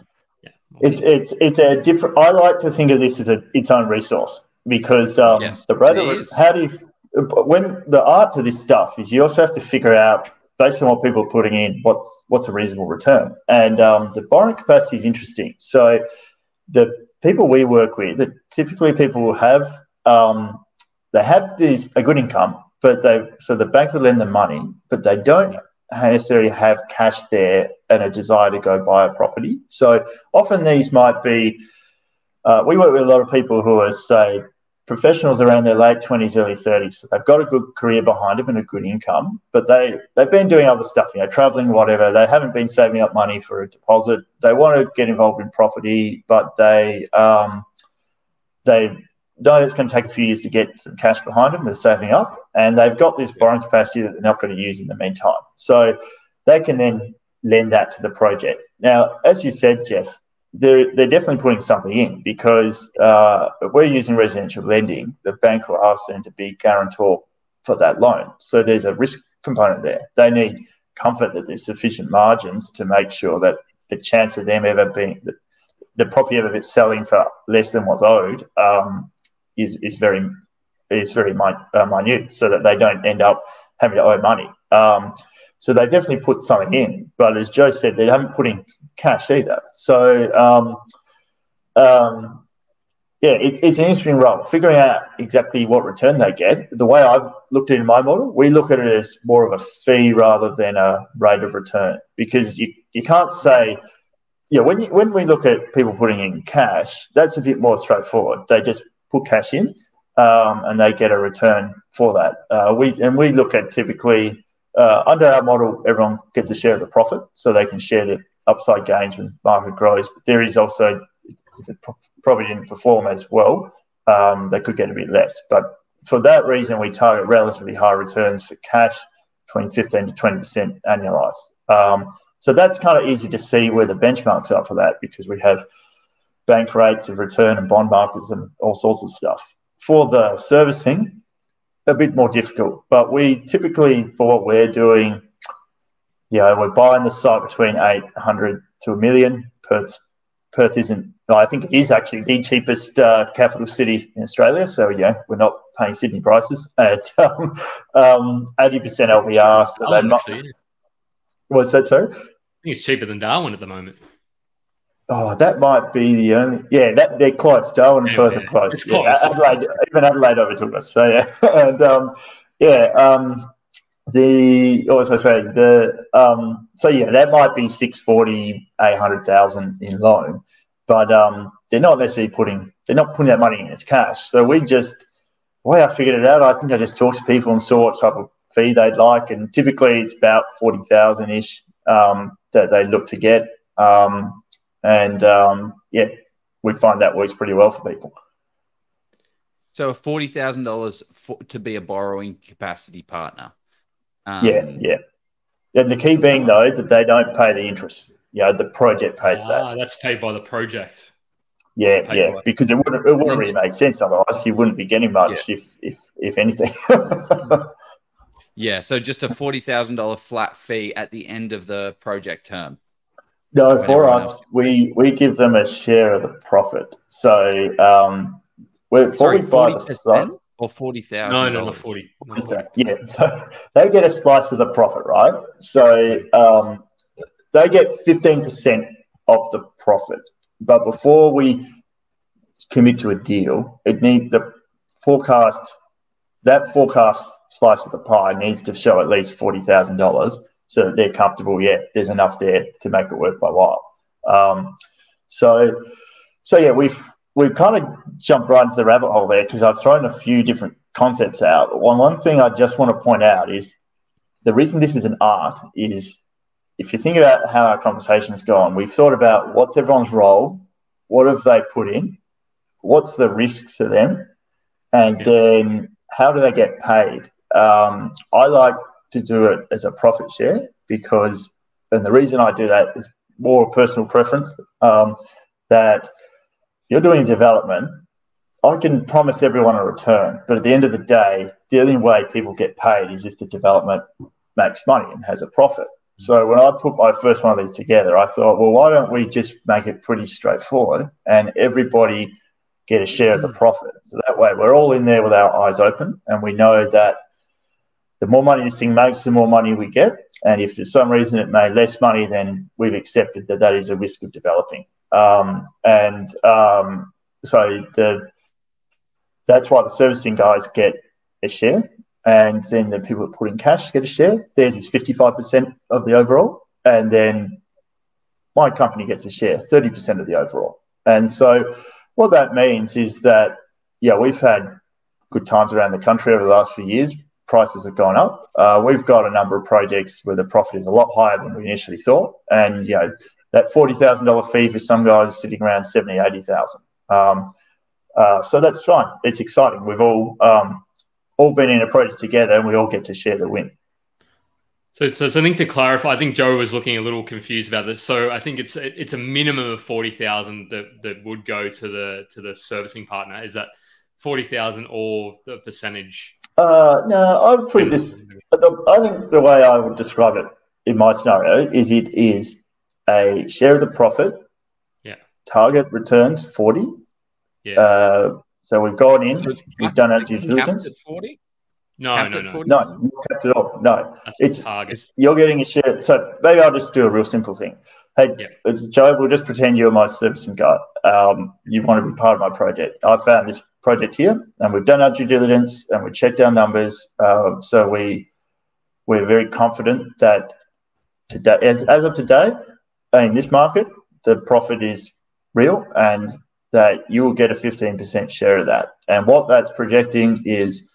It's it's it's a different. I like to think of this as a its own resource because um, yes, the rate of, how do you when the art to this stuff is you also have to figure out based on what people are putting in, what's what's a reasonable return? And um, the borrowing capacity is interesting. So the people we work with, that typically people will have um, they have this a good income, but they so the bank will lend them money, but they don't necessarily have cash there and a desire to go buy a property. So often these might be. Uh, we work with a lot of people who are say professionals around their late 20s, early 30s. So they've got a good career behind them and a good income, but they, they've been doing other stuff, you know, traveling, whatever. They haven't been saving up money for a deposit. They want to get involved in property, but they, um, they know it's going to take a few years to get some cash behind them. They're saving up and they've got this borrowing capacity that they're not going to use in the meantime. So they can then lend that to the project. Now, as you said, Jeff, they're, they're definitely putting something in because uh, we're using residential lending. The bank will ask them to be guarantor for that loan. So there's a risk component there. They need comfort that there's sufficient margins to make sure that the chance of them ever being the, the property ever selling for less than what's owed um, is is very is very uh, minute, so that they don't end up having to owe money. Um, so they definitely put something in, but as Joe said, they haven't put in cash either. So um, um, yeah, it, it's an interesting role. Figuring out exactly what return they get. The way I've looked at it in my model, we look at it as more of a fee rather than a rate of return because you, you can't say, yeah, when you, when we look at people putting in cash, that's a bit more straightforward. They just put cash in um, and they get a return for that. Uh, we and we look at typically uh, under our model, everyone gets a share of the profit, so they can share the upside gains when market grows. But there is also, if the property didn't perform as well, um, they could get a bit less. But for that reason, we target relatively high returns for cash, between 15 to 20% annualized. Um, so that's kind of easy to see where the benchmarks are for that because we have bank rates of return and bond markets and all sorts of stuff. For the servicing, a bit more difficult. But we typically, for what we're doing, you know, we're buying the site between 800 to a million. Perth, Perth isn't, I think it is actually the cheapest uh, capital city in Australia. So, yeah, we're not paying Sydney prices at um, um, 80% LVR. So they might. What's that, sorry? I think it's cheaper than Darwin at the moment. Oh, that might be the only. Yeah, that they're close. Darwin and Yeah, Perth are close. It's Yeah, close. Adelaide, even Adelaide overtook us. So yeah, and um, yeah, um, the what was I saying? The um, so yeah, that might be 640, 800,000 in loan, but um, they're not necessarily putting they're not putting that money in as cash. So we just the way I figured it out, I think I just talked to people and saw what type of fee they'd like, and typically it's about forty thousand ish um, that they look to get. Um, and um, yeah, we find that works pretty well for people. So forty thousand dollars to be a borrowing capacity partner. Um, yeah, yeah. And the key being though that they don't pay the interest. You know, the project pays that. Ah, that's paid by the project. Yeah, yeah. for. Because it wouldn't it wouldn't really make sense otherwise. You wouldn't be getting much if if if anything. Yeah, so just a forty thousand dollar flat fee at the end of the project term. No, for everyone us, else- we we give them a share of the profit. So um, we before Sorry, we buy forty the site, percent or forty thousand. No, no, not forty. Yeah, so they get a slice of the profit, right? So um, they get 15% of the profit. But before we commit to a deal, it needs the forecast, that forecast slice of the pie needs to show at least $40,000 so that they're comfortable. Yeah, there's enough there to make it worth my while. Um, so, so yeah, we've we've kind of jumped right into the rabbit hole there because I've thrown a few different concepts out. One one thing I just want to point out is the reason this is an art is if you think about how our conversation's gone, we've thought about what's everyone's role, what have they put in, what's the risk to them, and then how do they get paid. Um, I like to do it as a profit share because, and the reason I do that is more a personal preference. Um, that you're doing development, I can promise everyone a return, but at the end of the day, the only way people get paid is if the development makes money and has a profit. So when I put my first one of these together, I thought, well, why don't we just make it pretty straightforward and everybody get a share of the profit? So that way we're all in there with our eyes open and we know that the more money this thing makes, the more money we get. And if for some reason it made less money, then we've accepted that that is a risk of developing. Um, and um, so the that's why the servicing guys get a share, and then the people that put in cash get a share. Theirs is fifty five percent of the overall, and then my company gets a share, thirty percent of the overall. And so what that means is that yeah, we've had good times around the country over the last few years. Prices have gone up. Uh, we've got a number of projects where the profit is a lot higher than we initially thought, and you know that forty thousand dollar fee for some guys is sitting around seventy, eighty thousand. Um, uh, so that's fine. It's exciting. We've all um, all been in a project together, and we all get to share the win. So, so, so I think to clarify, I think Joe was looking a little confused about this. So I think it's it's a minimum of forty thousand that that would go to the to the servicing partner. Is that forty thousand or the percentage? Uh, no, I would put it this. the- I think the way I would describe it in my scenario is it is a share of the profit. Yeah. Target returns forty. Yeah. Uh, so we've gone in. So it's We've done our due diligence. at forty. no, no, no. 40? No, not capped at all. No, That's it's- target. you're getting a share. So maybe I'll just do a real simple thing. Hey, Yeah. it's Joe. We'll just pretend you're my servicing guy. Um, you want to be part of my project. I found this project here, and we've done our due diligence, and we checked our numbers. Uh, so we we're very confident that today, as, as of today, in this market, the profit is real, and that you will get a 15% share of that. And what that's projecting is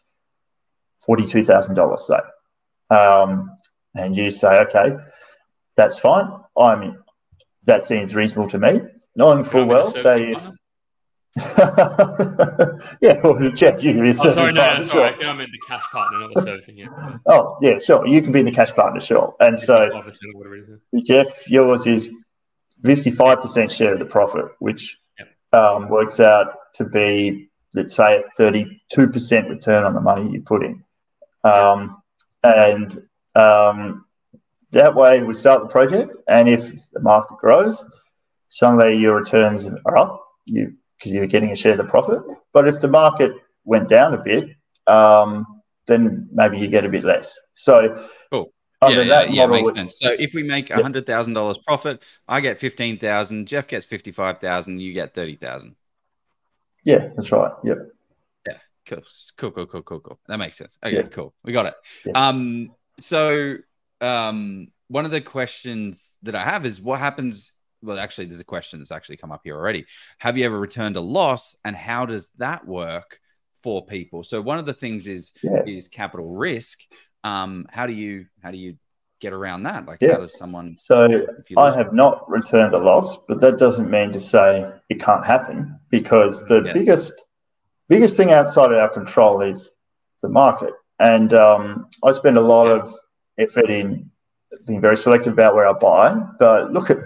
$42,000, say. Um, and you say, okay, that's fine. I'm that seems reasonable to me, knowing full Can't be the well that if? yeah, well, Jeff, you can be Oh, sorry, no, partner, sorry. sure. I meant the cash partner, not the servicing. Yeah. Oh, yeah, sure. You can be in the cash partner, sure. And so, 55% or whatever it is. Jeff, yours is 55% share of the profit, which um, works out to be, let's say, a 32% return on the money you put in. Um, and um, that way we start the project. And if the market grows, suddenly your returns are up you because you're getting a share of the profit. But if the market went down a bit, um, then maybe you get a bit less. So Cool. yeah, yeah, yeah makes would, sense. So if we make a hundred thousand dollars profit, I get fifteen thousand, Jeff gets fifty five thousand, you get thirty thousand. Yeah, that's right. Yep. Yeah, cool, cool, cool, cool, cool, cool. That makes sense. Okay, yeah. cool. We got it. Yeah. Um, so um, one of the questions that I have is what happens. Well, actually, there's a question that's actually come up here already. Have you ever returned a loss, and how does that work for people? So one of the things is yeah. is capital risk. Um, how do you how do you get around that? Like, yeah. how does someone? So I have not returned a loss, but that doesn't mean to say it can't happen because the yeah. biggest biggest thing outside of our control is the market. And um, I spend a lot yeah. of effort in being very selective about where I buy. But look at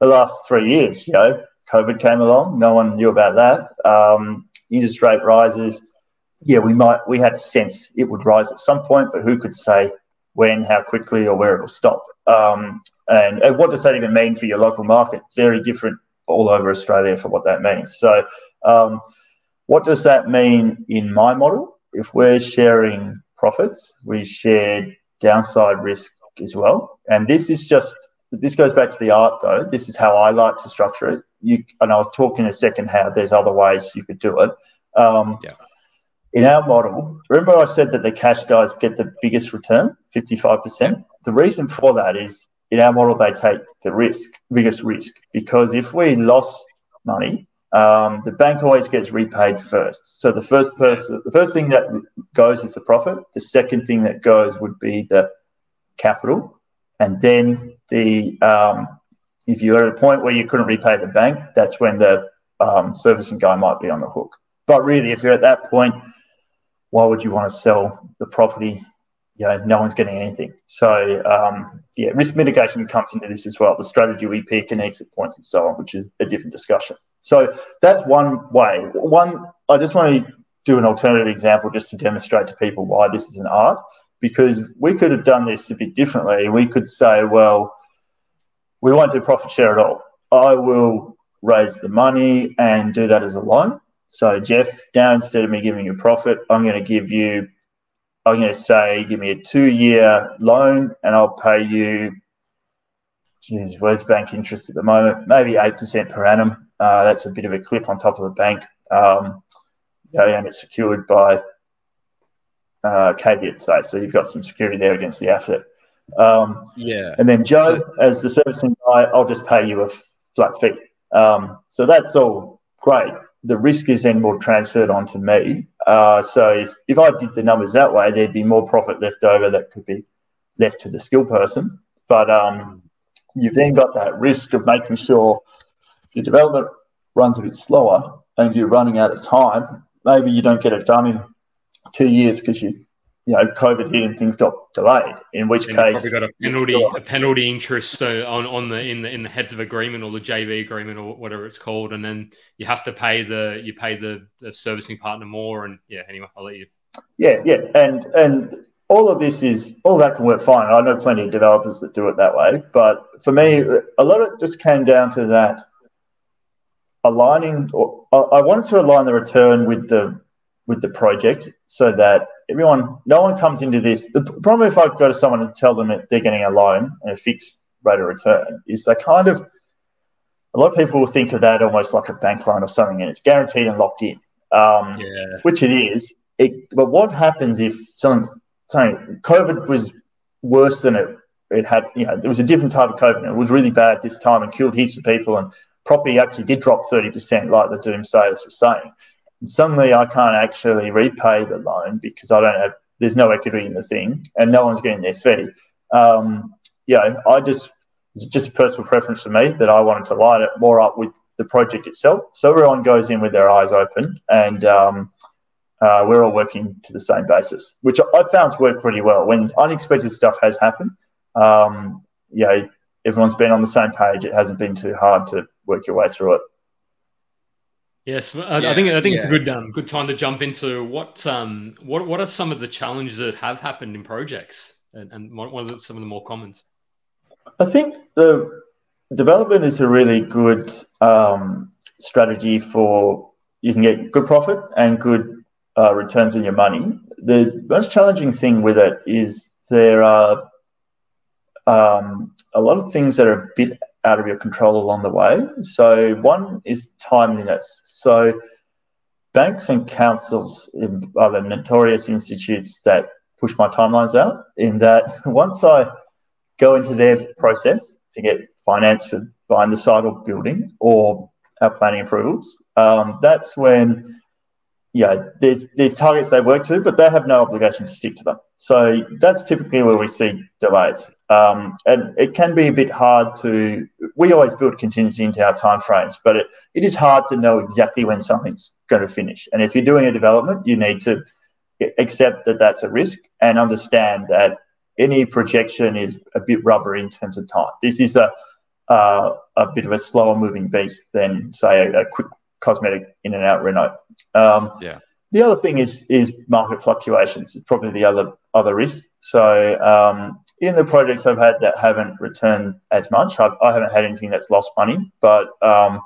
the last three years. You know, COVID came along. No one knew about that. Um, interest rate rises. Yeah, we might. We had a sense it would rise at some point, but who could say when, how quickly, or where it'll stop? Um, and, and what does that even mean for your local market? Very different all over Australia for what that means. So, um, what does that mean in my model? If we're sharing profits, we share downside risk as well. And this is just this goes back to the art though. This is how I like to structure it. You and I was talking a second how there's other ways you could do it. Um, yeah. In our model, remember I said that the cash guys get the biggest return, 55%. The reason for that is in our model they take the risk, biggest risk, because if we lost money, um, the bank always gets repaid first. So the first person, the first thing that goes is the profit. The second thing that goes would be the capital, and then the um, if you're at a point where you couldn't repay the bank, that's when the um, servicing guy might be on the hook. But really, if you're at that point, why would you want to sell the property? You know, no one's getting anything. So um, yeah, risk mitigation comes into this as well. The strategy we pick and exit points and so on, which is a different discussion. So that's one way. One, I just want to do an alternative example just to demonstrate to people why this is an art because we could have done this a bit differently. We could say, well, we won't do profit share at all. I will raise the money and do that as a loan. So, Jeff, now instead of me giving you profit, I'm going to give you, I'm going to say, give me a two year loan and I'll pay you, geez, where's bank interest at the moment? Maybe 8% per annum. Uh, that's a bit of a clip on top of the bank. Um, and it's secured by uh, caveat say. So you've got some security there against the asset. Um, yeah. And then Joe, so, as the servicing guy, I'll just pay you a flat fee. Um, so that's all great. The risk is then more transferred onto me. Uh, so if, if I did the numbers that way, there'd be more profit left over that could be left to the skill person. But um, you've then got that risk of making sure your development runs a bit slower and you're running out of time. Maybe you don't get it done in two years because you you know COVID hit and things got delayed. In which and case, got a penalty a penalty interest so on on the in the in the heads of agreement or the JV agreement or whatever it's called, and then you have to pay the you pay the, the servicing partner more. And yeah, anyway, I'll let you. Yeah, yeah, and and all of this is all that can work fine. I know plenty of developers that do it that way, but for me, a lot of it just came down to that aligning. Or I wanted to align the return with the with the project so that everyone, no one comes into this. The problem if I go to someone and tell them that they're getting a loan and a fixed rate of return is they kind of, a lot of people will think of that almost like a bank loan or something and it's guaranteed and locked in, um, yeah. which it is. It, but what happens if something, something, COVID was worse than it, it had, you know, there was a different type of COVID. It was really bad this time and killed heaps of people and property actually did drop 30% like the doomsayers were saying suddenly I can't actually repay the loan because I don't have there's no equity in the thing and no one's getting their fee. Um, yeah, I just it's just a personal preference for me that I wanted to light it more up with the project itself. So everyone goes in with their eyes open and um, uh, we're all working to the same basis, which I found's worked pretty well. When unexpected stuff has happened, um, yeah, everyone's been on the same page. It hasn't been too hard to work your way through it. Yes, I, yeah, I think I think yeah. it's a good um, good time to jump into what um what what are some of the challenges that have happened in projects and, and what are some of the more commons? I think the development is a really good um, strategy for you can get good profit and good uh, returns on your money. The most challenging thing with it is there are um, a lot of things that are a bit out of your control along the way. So one is timeliness. So banks and councils are the notorious institutes that push my timelines out. In that, once I go into their process to get finance for buying the site or building or our planning approvals, um, that's when yeah, there's there's targets they work to, but they have no obligation to stick to them. So that's typically where we see delays, um, and it can be a bit hard to. We always build contingency into our timeframes, but it, it is hard to know exactly when something's going to finish. And if you're doing a development, you need to accept that that's a risk and understand that any projection is a bit rubber in terms of time. This is a uh, a bit of a slower moving beast than say a, a quick cosmetic in and out reno. Um, yeah. The other thing is is market fluctuations. It's probably the other other risk. So um, in the projects I've had that haven't returned as much, I've, I have not had anything that's lost money. But um,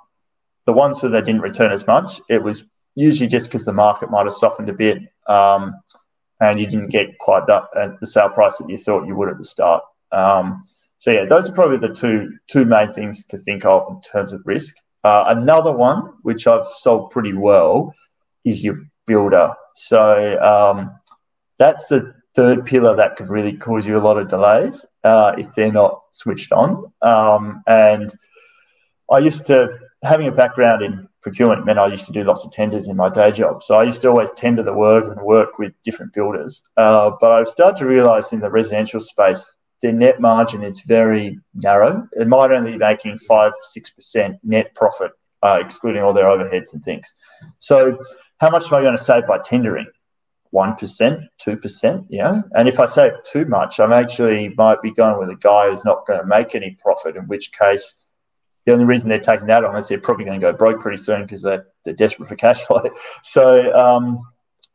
the ones that didn't return as much, it was usually just because the market might have softened a bit, um, and you didn't get quite uh, the sale price that you thought you would at the start. Um, so yeah, those are probably the two two main things to think of in terms of risk. Uh, another one, which I've sold pretty well, is your builder. So um, that's the third pillar that could really cause you a lot of delays uh, if they're not switched on. Um, and I used to, having a background in procurement meant I used to do lots of tenders in my day job. So I used to always tender the work and work with different builders. Uh, but I've started to realize in the residential space, their net margin is very narrow. It might only be making five, six percent net profit, uh, excluding all their overheads and things. So, how much am I going to save by tendering? One percent, two percent, yeah. And if I save too much, I'm actually might be going with a guy who's not going to make any profit. In which case, the only reason they're taking that on is they're probably going to go broke pretty soon because they're, they're desperate for cash flow. So. Um,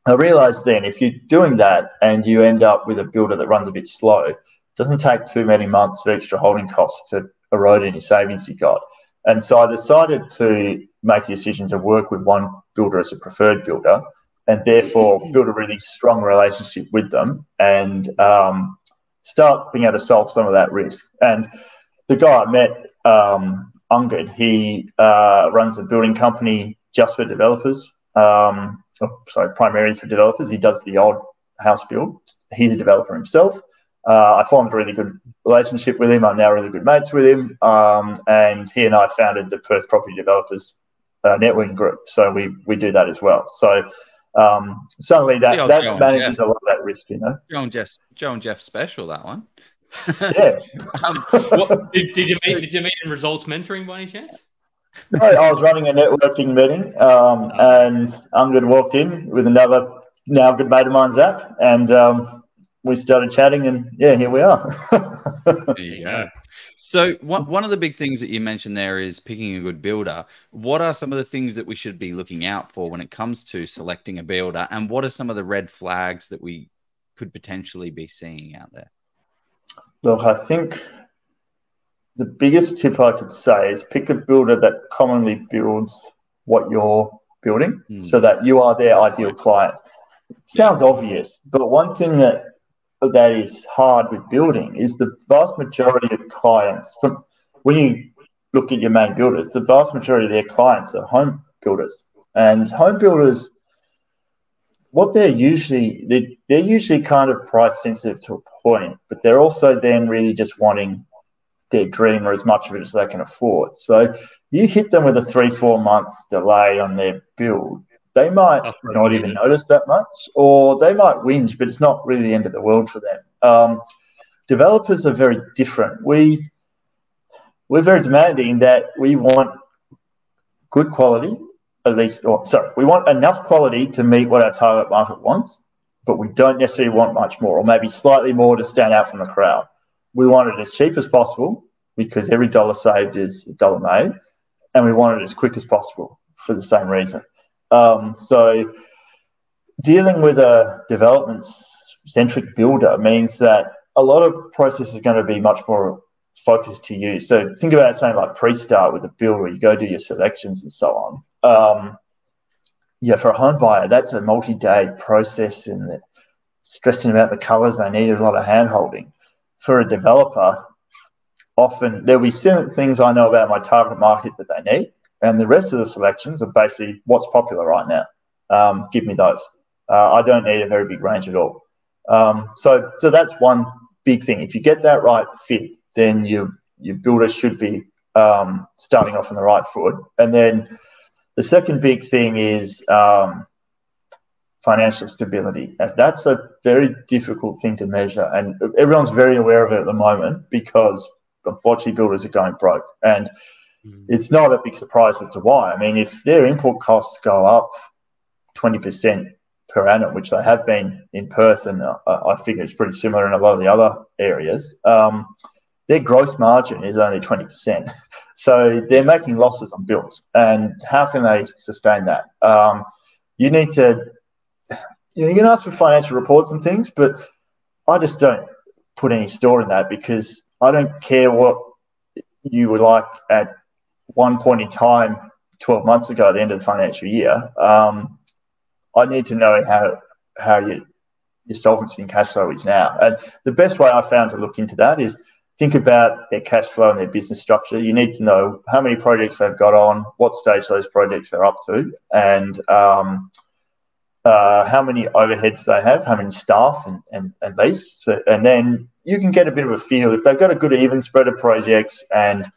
I realized then if you're doing that and you end up with a builder that runs a bit slow, doesn't take too many months of extra holding costs to erode any savings you got. And so I decided to make a decision to work with one builder as a preferred builder and therefore build a really strong relationship with them and um, start being able to solve some of that risk. And the guy I met, um, Ungud, he uh, runs a building company just for developers. Um, oh, sorry, primarily for developers. He does the odd house build. He's a developer himself. Uh, I formed a really good relationship with him. I'm now really good mates with him. Um, and he and I founded the Perth Property Developers uh, Networking Group. So we, we do that as well. So um, suddenly that, that manages a lot of that risk, you know. Joe and Jeff, Joe and Jeff special, that one. yeah. um, what, did, did, you meet, did you meet in results mentoring by any chance? No, I was running a networking meeting um, and Ungud walked in with another now good mate of mine, Zach. And um, we started chatting and yeah here we are. There you go. So one, one of the big things that you mentioned there is picking a good builder. What are some of the things that we should be looking out for when it comes to selecting a builder? And what are some of the red flags that we could potentially be seeing out there? Look i think the biggest tip i could say is pick a builder that commonly builds what you're building mm. so that you are their ideal client. Sounds obvious, but one thing that that is hard with building is the vast majority of clients, from when you look at your main builders, the vast majority of their clients are home builders. And home builders, what they're usually, they're, they're usually kind of price sensitive to a point, but they're also then really just wanting their dream or as much of it as they can afford. So you hit them with a three, four month delay on their build, they might not even notice that much, or they might whinge, but it's not really the end of the world for them. Um, developers are very different. We we're very demanding that we want good quality, at least, or sorry, we want enough quality to meet what our target market wants, but we don't necessarily want much more, or maybe slightly more to stand out from the crowd. We want it as cheap as possible because every dollar saved is a dollar made, and we want it as quick as possible for the same reason. Um, so dealing with a development centric builder means that a lot of process is going to be much more focused to you. So think about something like pre-start with a builder, you go do your selections and so on. Um, yeah, for a home buyer, that's a multi-day process and stressing about the colors they need a lot of hand holding. For a developer, often there'll be certain things I know about my target market that they need, and the rest of the selections are basically what's popular right now. Um, give me those. Uh, I don't need a very big range at all. Um, so, so that's one big thing. If you get that right fit, then your your builder should be um, starting off on the right foot. And then the second big thing is um, financial stability. That's a very difficult thing to measure, and everyone's very aware of it at the moment because unfortunately builders are going broke. And. It's not a big surprise as to why. I mean, if their input costs go up 20% per annum, which they have been in Perth, and uh, I figure it's pretty similar in a lot of the other areas. Um, their gross margin is only 20%. so they're making losses on bills. And how can they sustain that? Um, you need to, you, know, you can ask for financial reports and things, but I just don't put any store in that because I don't care what you were like at one point in time 12 months ago at the end of the financial year. Um, I need to know how how you, your solvency and cash flow is now. And the best way I found to look into that is think about their cash flow and their business structure. You need to know how many projects they've got on, what stage those projects are up to, and um, uh, how many overheads they have, how many staff and, and, and lease. So, and then you can get a bit of a feel if they've got a good even spread of projects and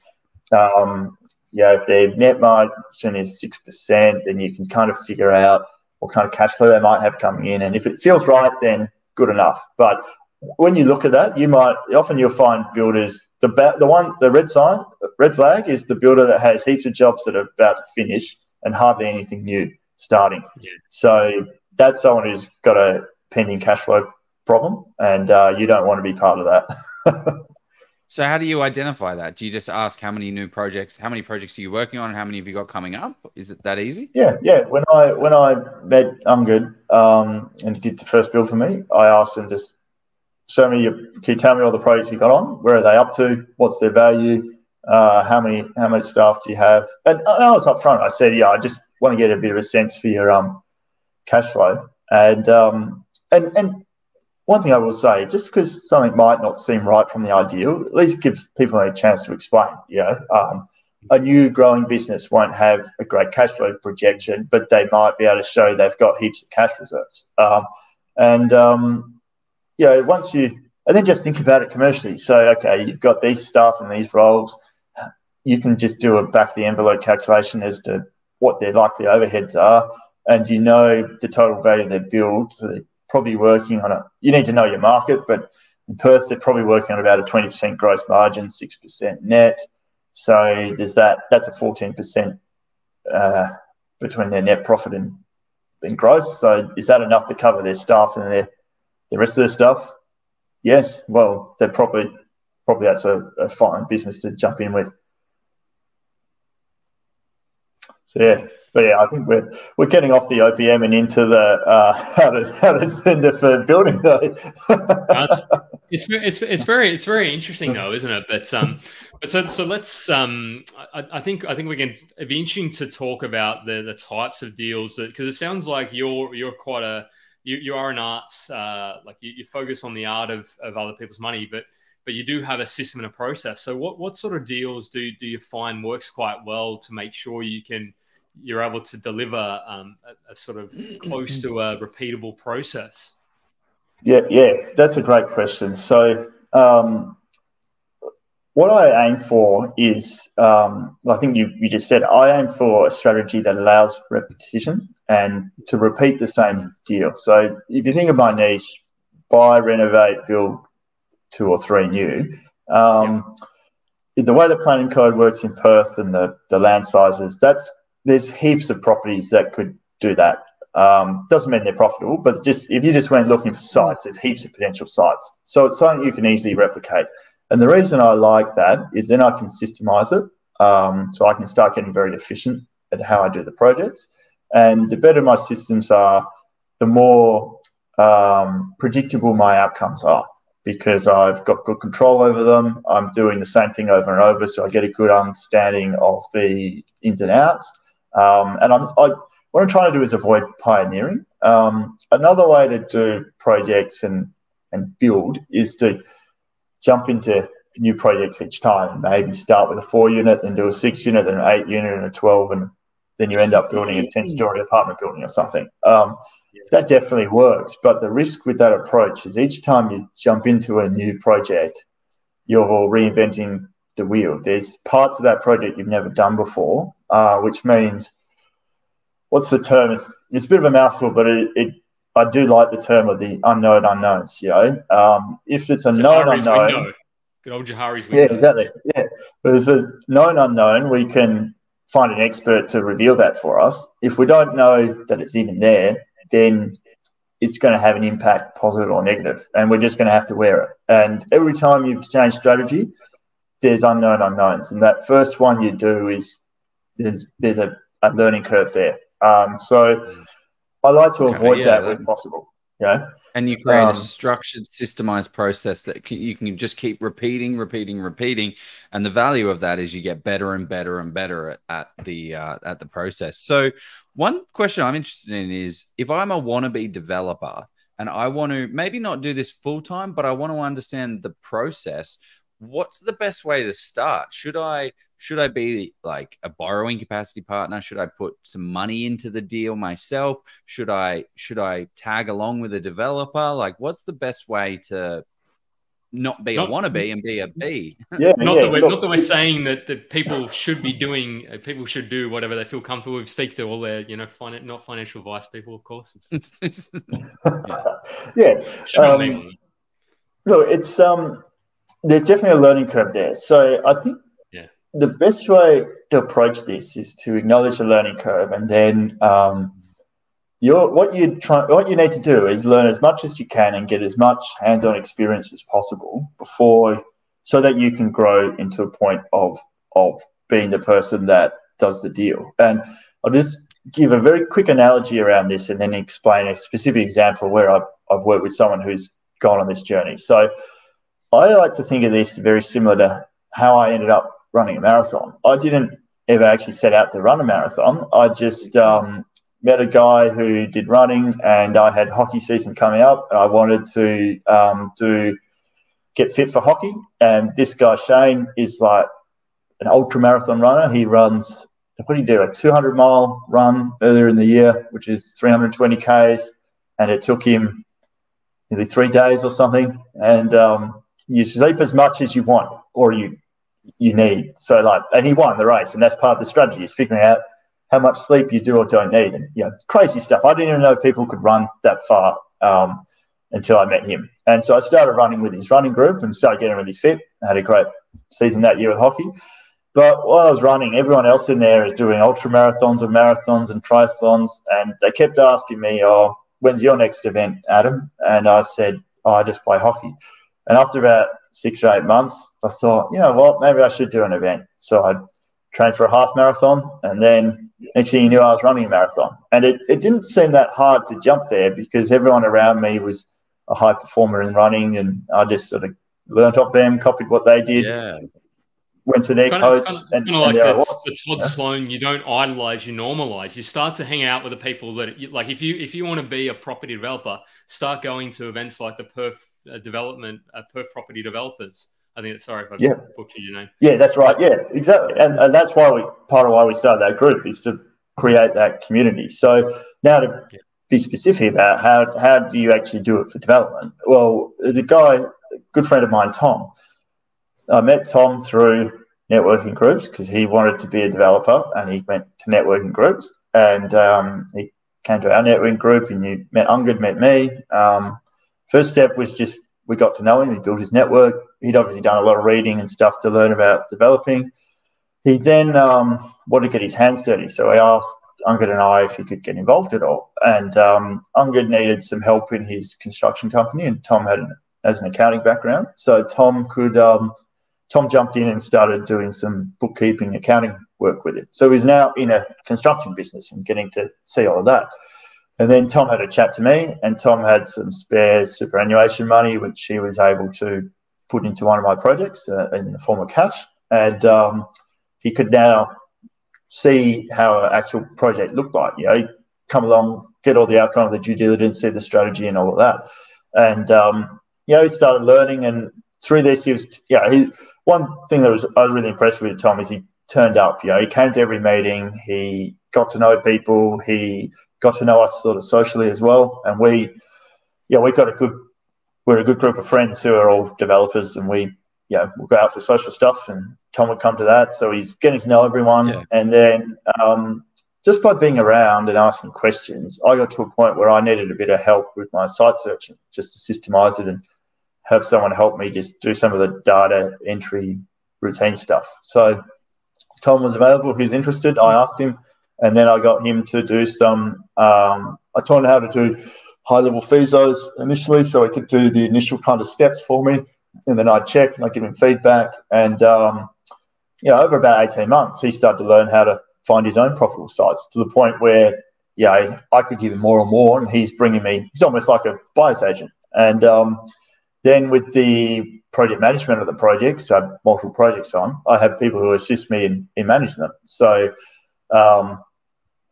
um, yeah, if their net margin is six percent, then you can kind of figure out what kind of cash flow they might have coming in. And if it feels right, then good enough. But when you look at that, you might often you'll find builders the the one the red sign red flag is the builder that has heaps of jobs that are about to finish and hardly anything new starting. Yeah. So that's someone who's got a pending cash flow problem, and uh, you don't want to be part of that. So how do you identify that? Do you just ask how many new projects, how many projects are you working on, and how many have you got coming up? Is it that easy? Yeah, yeah. When I when I met Ungud um, and he did the first build for me, I asked him just show me your, can you tell me all the projects you got on? Where are they up to? What's their value? Uh, how many how much staff do you have? And I was up front. I said, yeah, I just want to get a bit of a sense for your um cash flow. And um and and one thing I will say, just because something might not seem right from the ideal, at least gives people a chance to explain. You know, um, a new growing business won't have a great cash flow projection, but they might be able to show they've got heaps of cash reserves. Um, and um, you know, once you and then just think about it commercially. So, okay, you've got these staff and these roles. You can just do a back the envelope calculation as to what their likely overheads are, and you know the total value of their build, probably working on a, you need to know your market, but in Perth, they're probably working on about a 20% gross margin, 6% net. So does that, that's a 14% uh, between their net profit and, and gross. So is that enough to cover their staff and their, the rest of their stuff? Yes. Well, they're probably, probably that's a, a fine business to jump in with. So yeah, but yeah, I think we're we're getting off the OPM and into the uh, how to how to tender for building though. it's it's it's very it's very interesting though, isn't it? But um, but so so let's um, I, I think I think we can it'd be interesting to talk about the the types of deals that because it sounds like you're you're quite a you, you are an arts uh, like you, you focus on the art of of other people's money, but but you do have a system and a process. So what what sort of deals do do you find works quite well to make sure you can you're able to deliver um, a, a, sort of close to a repeatable process? Yeah, yeah, that's a great question. So, um, what I aim for is, um, I think you, you just said, I aim for a strategy that allows repetition and to repeat the same deal. So, if you think of my niche, buy, renovate, build two or three new. Um, yeah. The way the planning code works in Perth and the, the land sizes, that's there's heaps of properties that could do that. Um, doesn't mean they're profitable, but just if you just went looking for sites, there's heaps of potential sites. So it's something you can easily replicate. And the reason I like that is then I can systemize it. Um, so I can start getting very efficient at how I do the projects. And the better my systems are, the more um, predictable my outcomes are because I've got good control over them. I'm doing the same thing over and over, so I get a good understanding of the ins and outs. Um, and I'm, I, what I'm trying to do is avoid pioneering. Um, another way to do projects and, and build is to jump into new projects each time. Maybe start with a four unit, then do a six unit, then an eight unit, and a twelve, and then you end up building a ten story apartment building or something. Um, that definitely works, but the risk with that approach is each time you jump into a new project, you're all reinventing the wheel. There's parts of that project you've never done before, uh, which means what's the term? It's, it's a bit of a mouthful, but it, it I do like the term of the unknown unknowns. You know, um, if it's a known unknown, good old Johari's window. Yeah, exactly. Yeah, but there's a known unknown. We can find an expert to reveal that for us. If we don't know that it's even there, then it's going to have an impact, positive or negative, and we're just going to have to wear it. And every time you change strategy, there's unknown unknowns, and that first one you do is there's there's a, a learning curve there. Um, so I like to avoid yeah, that when possible. Yeah. And you create um, a structured, systemized process that you can just keep repeating, repeating, repeating, and the value of that is you get better and better and better at, at the uh, at the process. So, one question I'm interested in is if I'm a wannabe developer and I want to maybe not do this full time, but I want to understand the process what's the best way to start? Should I should I be like a borrowing capacity partner? Should I put some money into the deal myself? Should I should I tag along with a developer? Like what's the best way to not be not, a wannabe and be a B? Yeah, not yeah, that we're not that we're saying that, that people should be doing uh, people should do whatever they feel comfortable with. Speak to all their, you know, fin- not financial advice people, of course. yeah. yeah. Um, look, it's um there's definitely a learning curve there. So I think yeah. The best way to approach this is to acknowledge the learning curve, and then um, you're, what you try, what you need to do is learn as much as you can and get as much hands-on experience as possible before, so that you can grow into a point of of being the person that does the deal. And I'll just give a very quick analogy around this, and then explain a specific example where I've, I've worked with someone who's gone on this journey. So I like to think of this very similar to how I ended up running a marathon. I didn't ever actually set out to run a marathon. I just um, met a guy who did running, and I had hockey season coming up, and I wanted to um, do get fit for hockey. And this guy Shane is like an ultra marathon runner. He runs what did you do? A 200 mile run earlier in the year, which is 320 k's, and it took him nearly three days or something. And um, you sleep as much as you want or you you need. So like, and he won the race, and that's part of the strategy is figuring out how much sleep you do or don't need. And you know, crazy stuff. I didn't even know people could run that far um, until I met him. And so I started running with his running group and started getting really fit. I had a great season that year with hockey. But while I was running, everyone else in there is doing ultra marathons and marathons and triathlons, and they kept asking me, "Oh, when's your next event, Adam?" And I said, oh, "I just play hockey." And after about six or eight months, I thought, you know what, maybe I should do an event. So I trained for a half marathon, and then next thing you knew, I was running a marathon. And it, it didn't seem that hard to jump there because everyone around me was a high performer in running, and I just sort of learnt off them, copied what they did. Yeah. Went to their coach, kind of, and, kind of like the, the Todd yeah. Sloan. You don't idolize, you normalize. You start to hang out with the people that, you, like, if you if you want to be a property developer, start going to events like the Perth development, uh, Perth property developers. I think. Sorry if I yeah. butchered your name. Yeah, that's right. Yeah, exactly. And, and that's why we part of why we started that group is to create that community. So now to yeah. be specific about how how do you actually do it for development? Well, there's a guy, a good friend of mine, Tom. I met Tom through networking groups because he wanted to be a developer and he went to networking groups and um, he came to our networking group and you met Ungud, met me. Um, first step was just we got to know him. He built his network. He'd obviously done a lot of reading and stuff to learn about developing. He then um, wanted to get his hands dirty, so I asked Ungud and I if he could get involved at all. And um, Ungud needed some help in his construction company, and Tom had an, as an accounting background, so Tom could. Um, Tom jumped in and started doing some bookkeeping, accounting work with him. So he's now in a construction business and getting to see all of that. And then Tom had a chat to me, and Tom had some spare superannuation money, which he was able to put into one of my projects uh, in the form of cash. And um, he could now see how an actual project looked like. You know, come along, get all the outcome of the due diligence, see the strategy, and all of that. And um, you know, he started learning, and through this, he was yeah. He one thing that was I was really impressed with Tom is he turned up. You know, he came to every meeting. He got to know people. He got to know us sort of socially as well. And we, yeah, we got a good. We're a good group of friends who are all developers, and we, yeah, we'll go out for social stuff, and Tom would come to that. So he's getting to know everyone, yeah. and then um, just by being around and asking questions, I got to a point where I needed a bit of help with my site searching, just to systemize it and have someone help me just do some of the data entry routine stuff. So Tom was available. He's interested. I asked him, and then I got him to do some. Um, I taught him how to do high level feasos initially, so he could do the initial kind of steps for me, and then I'd check and I'd give him feedback. And um, you know, over about eighteen months, he started to learn how to find his own profitable sites to the point where yeah, I could give him more and more, and he's bringing me. He's almost like a buyer's agent, and um, then with the project management of the projects, I have multiple projects on, I have people who assist me in, in managing them. So um,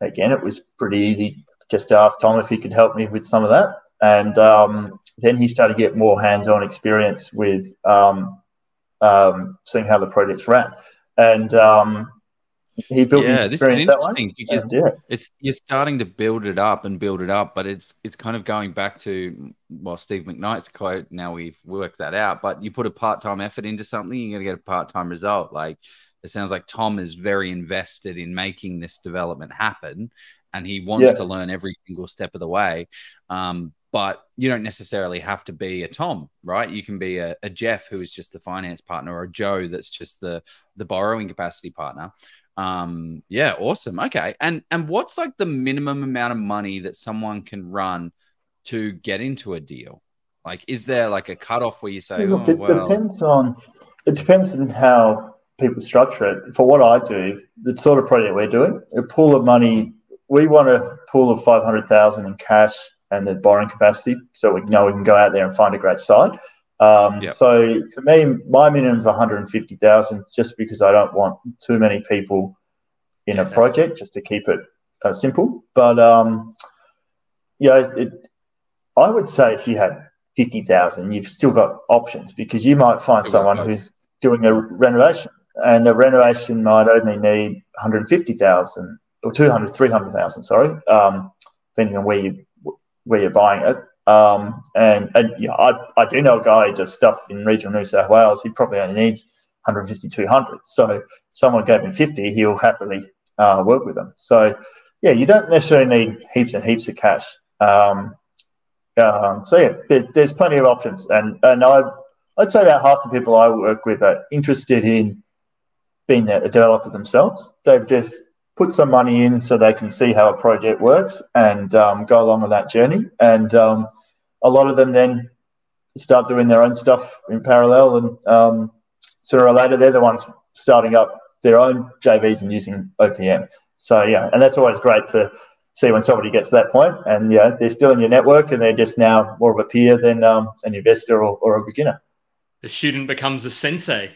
again, it was pretty easy just to ask Tom if he could help me with some of that. And um, then he started to get more hands-on experience with um, um seeing how the projects ran. And um, he built yeah, this is interesting because yeah. it's you're starting to build it up and build it up, but it's it's kind of going back to well Steve McKnight's quote. Now we've worked that out, but you put a part time effort into something, you're going to get a part time result. Like it sounds like Tom is very invested in making this development happen, and he wants yeah. to learn every single step of the way. Um, but you don't necessarily have to be a Tom, right? You can be a, a Jeff who is just the finance partner, or a Joe that's just the the borrowing capacity partner um yeah awesome okay and and what's like the minimum amount of money that someone can run to get into a deal like is there like a cutoff where you say look oh, it well... depends on it depends on how people structure it. For what i do the sort of project we're doing a pool of money we want a pool of 500000 in cash and the borrowing capacity so we know we can go out there and find a great site. Um, yep. So for me, my minimum is 150,000 just because I don't want too many people in a project just to keep it uh, simple. But um, yeah, it, I would say if you had 50,000, you've still got options because you might find someone who's doing a renovation and a renovation might only need 150,000 or 200, 300,000, sorry, um, depending on where you where you're buying it. Um, and and yeah, I, I do know a guy who does stuff in regional New South Wales. He probably only needs 150, 200. So someone gave him 50, he'll happily uh, work with them. So yeah, you don't necessarily need heaps and heaps of cash. Um, um, so yeah, there, there's plenty of options, and and I I'd say about half the people I work with are interested in being a developer themselves. They've just put some money in so they can see how a project works and um, go along on that journey. And um, a lot of them then start doing their own stuff in parallel, and um, sooner or later they're the ones starting up their own JVs and using OPM. So yeah, and that's always great to see when somebody gets to that point, and yeah, they're still in your network, and they're just now more of a peer than um, an investor or, or a beginner. The student becomes a sensei.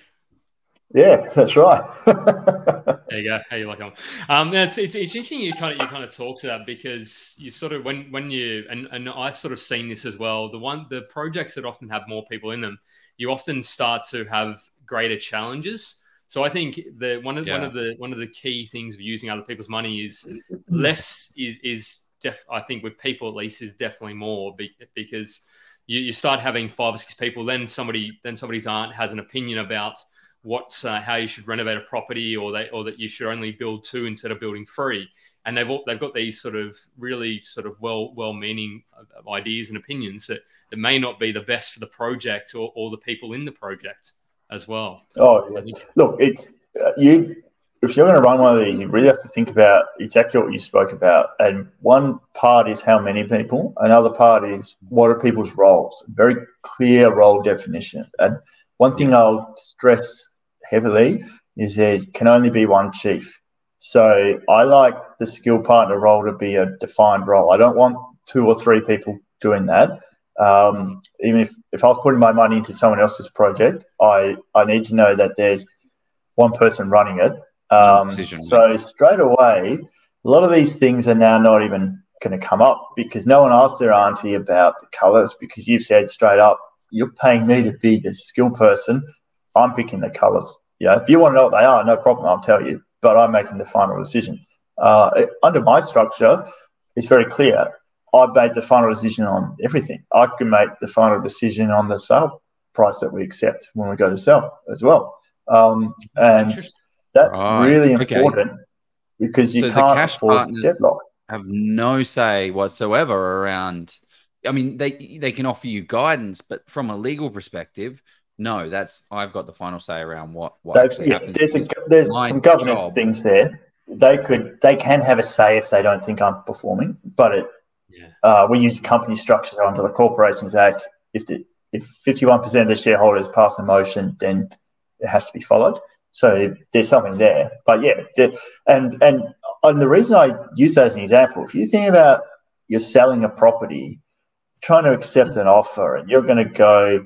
Yeah, that's right. there you go. How you like them? Um, it's, it's, it's interesting you kind of you kind of talk to that because you sort of when when you and, and I sort of seen this as well. The one the projects that often have more people in them, you often start to have greater challenges. So I think the one of yeah. one of the one of the key things of using other people's money is less is is def, I think with people at least is definitely more because you, you start having five or six people, then somebody then somebody's aunt has an opinion about what's uh, how you should renovate a property or they or that you should only build two instead of building three. And they've all, they've got these sort of really sort of well well meaning ideas and opinions that, that may not be the best for the project or, or the people in the project as well. Oh yeah. look it's uh, you if you're going to run one of these you really have to think about exactly what you spoke about. And one part is how many people another part is what are people's roles. Very clear role definition. And one thing I'll stress heavily is there can only be one chief. So I like the skill partner role to be a defined role. I don't want two or three people doing that. Um, even if, if I was putting my money into someone else's project, I, I need to know that there's one person running it. Um, so straight away, a lot of these things are now not even going to come up because no one asked their auntie about the colours because you've said straight up, you're paying me to be the skill person. I'm picking the colours. Yeah, if you want to know what they are, no problem. I'll tell you. But I'm making the final decision. Uh, under my structure, it's very clear. I made the final decision on everything. I can make the final decision on the sale price that we accept when we go to sell as well. Um, and that's right. really important okay. because you so can't cash afford deadlock. Have no say whatsoever around. I mean, they they can offer you guidance, but from a legal perspective, no. That's I've got the final say around what what actually yeah, happens. There's a, there's some governance job. things there. They could they can have a say if they don't think I'm performing, but it yeah. uh, we use company structures under the Corporations Act. If the if 51% of the shareholders pass a motion, then it has to be followed. So there's something there. But yeah, and and and the reason I use that as an example, if you think about you're selling a property, trying to accept an offer, and you're going to go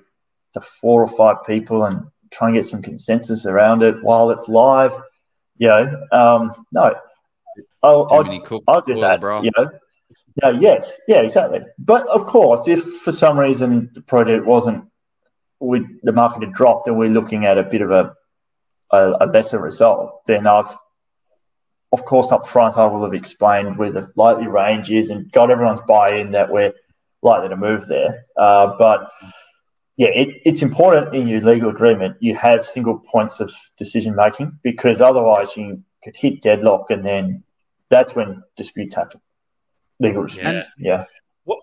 to four or five people and try and get some consensus around it while it's live, you know, um, no, I'll, I'll, I'll do that. You know, no, yes, yeah, exactly. But of course, if for some reason the project wasn't, we the market had dropped, and we're looking at a bit of a a, a lesser result, then I've, of course, up front I will have explained where the likely range is and got everyone's buy-in that we're likely to move there. Uh, but yeah, it, it's important in your legal agreement you have single points of decision making because otherwise you could hit deadlock and then that's when disputes happen legal response. Yeah. What,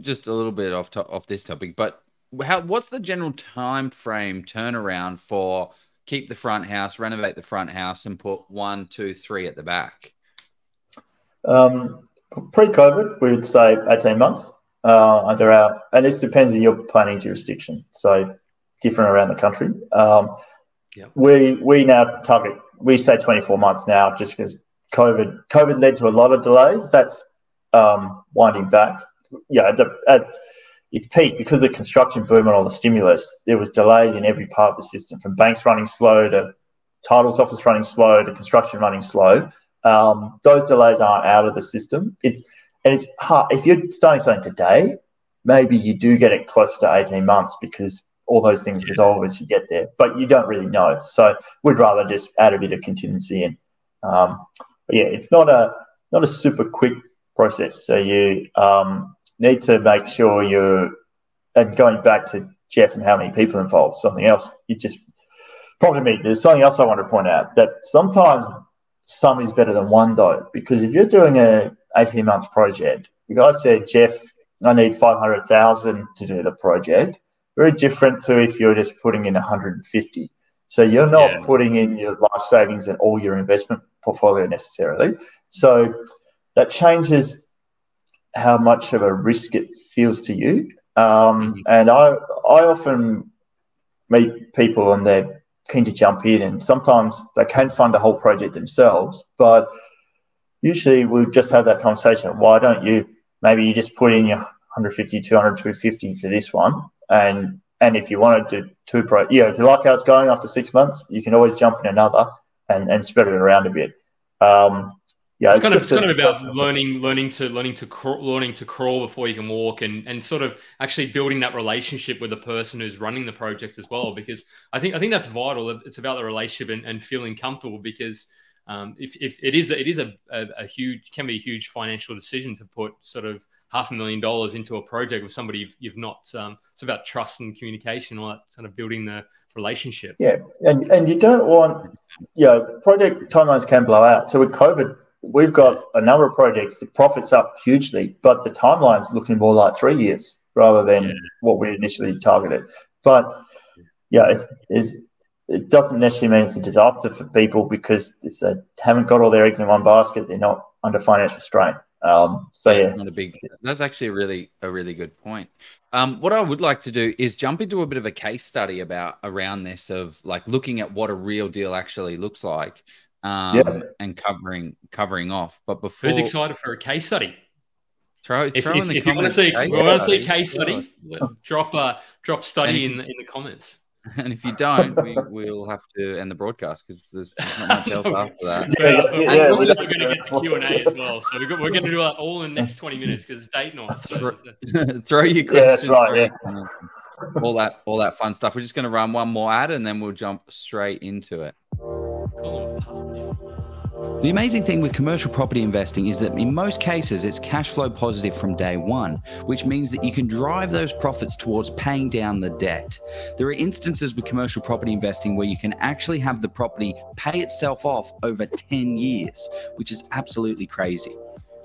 just a little bit off to, off this topic, but how what's the general time frame turnaround for keep the front house, renovate the front house, and put one, two, three at the back? Um, pre-COVID, we would say eighteen months uh, under our, and this depends on your planning jurisdiction. So different around the country. Um, yep. We we now target we say twenty four months now, just because COVID COVID led to a lot of delays. That's um, winding back, yeah, at, the, at its peak because of the construction boom and all the stimulus, there was delays in every part of the system, from banks running slow to titles office running slow to construction running slow. Um, those delays aren't out of the system. It's and it's hard if you're starting something today. Maybe you do get it close to eighteen months because all those things resolve as you get there, but you don't really know. So we'd rather just add a bit of contingency in. Um, but yeah, it's not a not a super quick process. So you um, need to make sure you're, and going back to Jeff and how many people involved, something else, you just, probably me, there's something else I want to point out that sometimes some is better than one though, because if you're doing a 18 months project, the guy said, Jeff, I need 500,000 to do the project. Very different to if you're just putting in 150. So you're not yeah. putting in your life savings and all your investment portfolio necessarily. So that changes how much of a risk it feels to you. Um, mm-hmm. and I, I often meet people and they're keen to jump in, and sometimes they can fund a whole project themselves. But usually we'll just have that conversation. Why don't you? Maybe you just put in your 150, 200, 250 for this one, and and if you want to do two pro, yeah, if you like how it's going after six months, you can always jump in another and, and spread it around a bit. Um, yeah, it's, it's kind of it's kind of about learning, learning to learning to crawl, learning to crawl before you can walk, and and sort of actually building that relationship with the person who's running the project as well. Because I think I think that's vital. It's about the relationship and, and feeling comfortable. Because um, if, if it is it is a, a, a, huge can be a huge financial decision to put sort of half a million dollars into a project with somebody you've, you've not. Um, it's about trust and communication, all that sort of building the relationship. Yeah, and and you don't want you know project timelines can blow out. So with COVID we've got a number of projects. The profits up hugely, but the timeline's looking more like three years rather than yeah. what we initially targeted. But yeah, is, it doesn't necessarily mean it's a disaster for people because if they haven't got all their eggs in one basket, they're not under financial strain. Um, so yeah, not a big. That's actually a really a really good point. Um, what I would like to do is jump into a bit of a case study about around this of like looking at what a real deal actually looks like um, yeah. and covering covering off. But before, who's excited for a case study? Throw, if, throw if, if you want to see, want to see case study, yeah. drop a drop study in in the comments. And if you don't, we will have to end the broadcast because there's, there's, not much else after that. Yeah, yeah, we're, we're going to get to Q and A as well, so we're, we're going to do that all in the next twenty minutes because it's date night. So. throw your questions. Yeah, right, all that all that fun stuff. We're just going to run one more ad and then we'll jump straight into it. The amazing thing with commercial property investing is that in most cases it's cash flow positive from day one, which means that you can drive those profits towards paying down the debt. There are instances with commercial property investing where you can actually have the property pay itself off over 10 years, which is absolutely crazy.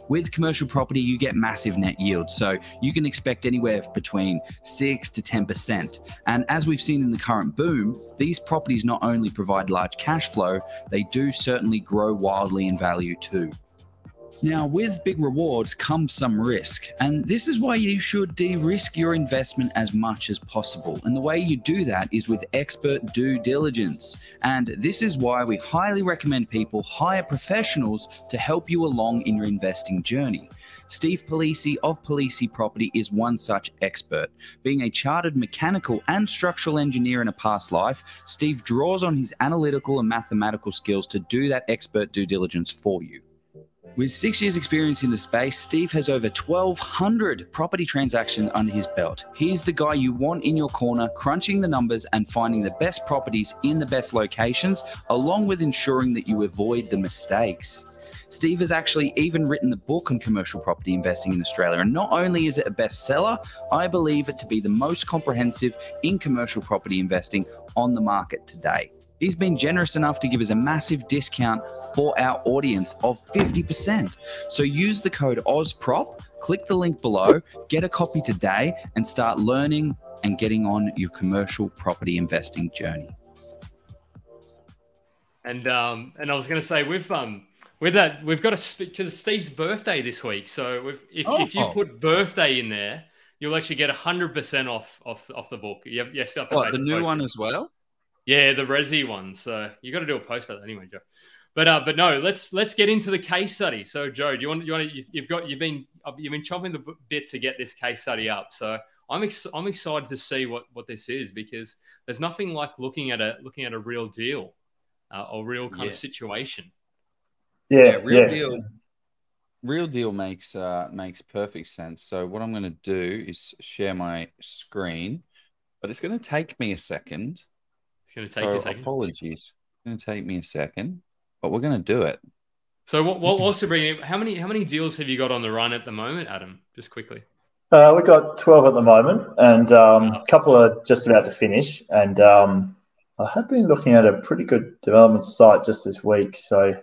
With commercial property, you get massive net yield. So you can expect anywhere between 6 to 10%. And as we've seen in the current boom, these properties not only provide large cash flow, they do certainly grow wildly in value too. Now, with big rewards comes some risk, and this is why you should de risk your investment as much as possible. And the way you do that is with expert due diligence. And this is why we highly recommend people hire professionals to help you along in your investing journey. Steve Palise of Palise Property is one such expert. Being a chartered mechanical and structural engineer in a past life, Steve draws on his analytical and mathematical skills to do that expert due diligence for you. With six years' experience in the space, Steve has over 1,200 property transactions under his belt. He's the guy you want in your corner, crunching the numbers and finding the best properties in the best locations, along with ensuring that you avoid the mistakes. Steve has actually even written the book on commercial property investing in Australia. And not only is it a bestseller, I believe it to be the most comprehensive in commercial property investing on the market today. He's been generous enough to give us a massive discount for our audience of 50%. So use the code OZPROP, click the link below, get a copy today, and start learning and getting on your commercial property investing journey. And um, and I was going to say with um with that we've got to Steve's birthday this week. So if if, oh. if you put birthday in there, you'll actually get hundred percent off off off the book. You have, yes, you have what, the new one as well. Yeah, the Resi one. So you got to do a post about that anyway, Joe. But uh, but no, let's let's get into the case study. So Joe, do you want you want to, you've got you've been you've been chopping the bit to get this case study up. So I'm ex- I'm excited to see what what this is because there's nothing like looking at a looking at a real deal uh, or real kind yeah. of situation. Yeah, yeah real yeah. deal. Real deal makes uh, makes perfect sense. So what I'm going to do is share my screen, but it's going to take me a second going to take so a second. Apologies. It's going to take me a second, but we're going to do it. So, what, what also bringing? How many how many deals have you got on the run at the moment, Adam? Just quickly. Uh, we've got twelve at the moment, and um, a couple are just about to finish. And um, I have been looking at a pretty good development site just this week, so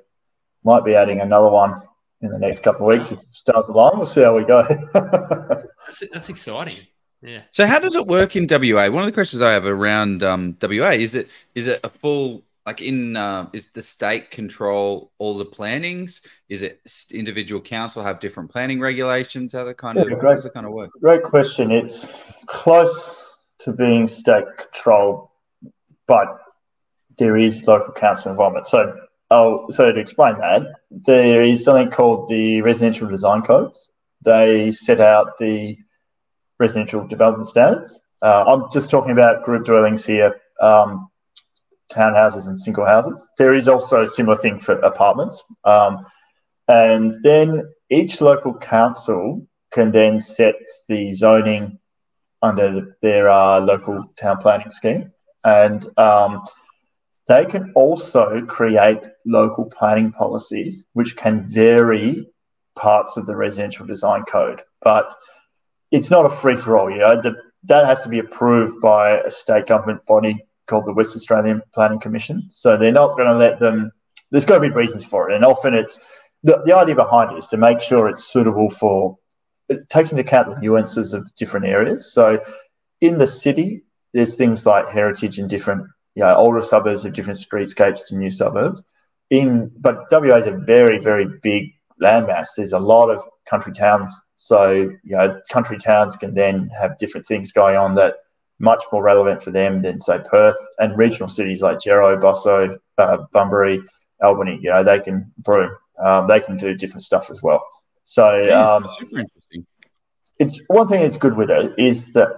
might be adding another one in the next couple of weeks if it starts along. We'll see how we go. that's, that's exciting. Yeah. So how does it work in WA? One of the questions I have around um, WA is it is it a full like in uh, is the state control all the plannings? Is it individual council have different planning regulations? How that kind yeah, of great, does it kind of work? Great question. It's close to being state control, but there is local council involvement. So oh, so to explain that, there is something called the residential design codes. They set out the residential development standards. Uh, I'm just talking about group dwellings here, um, townhouses and single houses. There is also a similar thing for apartments. Um, and then each local council can then set the zoning under their uh, local town planning scheme. And um, they can also create local planning policies, which can vary parts of the residential design code. But it's not a free for all. You know, the, that has to be approved by a state government body called the West Australian Planning Commission. So they're not going to let them. There's got to be reasons for it, and often it's the, the idea behind it is to make sure it's suitable for. It takes into account the nuances of different areas. So in the city, there's things like heritage in different, you know, older suburbs have different streetscapes to new suburbs. In but WA is a very very big landmass. There's a lot of country towns. So, you know, country towns can then have different things going on that much more relevant for them than say Perth and regional cities like Gero, Busso, uh, Bunbury, Albany. You know, they can Broome, um, they can do different stuff as well. So, yeah, um, super interesting. It's one thing that's good with it is that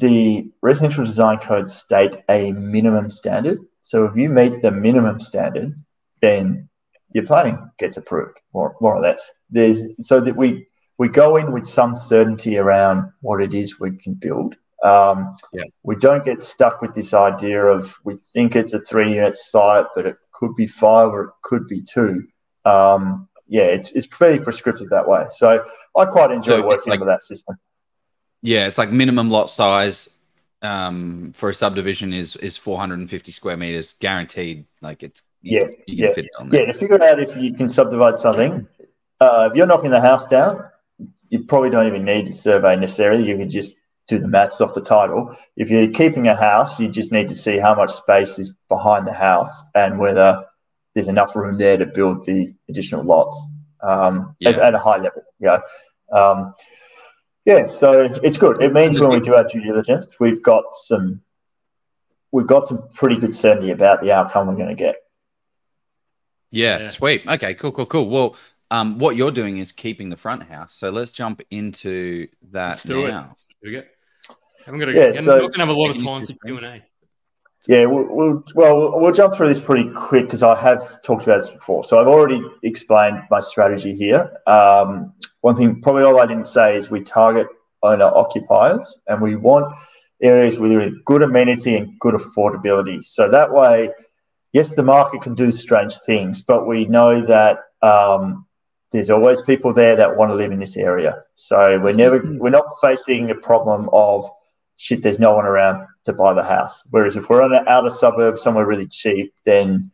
the residential design codes state a minimum standard. So if you meet the minimum standard, then your planning gets approved, more, more or less. There's so that we we go in with some certainty around what it is we can build. Um, yeah. We don't get stuck with this idea of we think it's a three unit site, but it could be five or it could be two. Um, yeah, it's, it's fairly prescriptive that way. So I quite enjoy so working like, with that system. Yeah, it's like minimum lot size um, for a subdivision is is 450 square meters guaranteed. Like it's yeah, yeah, yeah. To figure out if you can subdivide something, uh, if you're knocking the house down, you probably don't even need a survey necessarily. You can just do the maths off the title. If you're keeping a house, you just need to see how much space is behind the house and whether there's enough room there to build the additional lots um, yeah. at a high level. You know? um, yeah, so it's good. It means when we do our due diligence, we've got some we've got some pretty good certainty about the outcome we're going to get. Yeah, yeah, sweet. Okay, cool, cool, cool. Well, um, what you're doing is keeping the front house. So let's jump into that let's do now. It. I'm gonna, yeah, I'm so, not gonna have a lot of time for Q and A. Yeah, we'll, we'll, well, we'll jump through this pretty quick because I have talked about this before. So I've already explained my strategy here. Um, one thing, probably all I didn't say is we target owner occupiers and we want areas with good amenity and good affordability. So that way, yes, the market can do strange things, but we know that um, there's always people there that want to live in this area. So we're never, we're not facing a problem of shit, there's no one around to buy the house. Whereas if we're on an outer suburb somewhere really cheap, then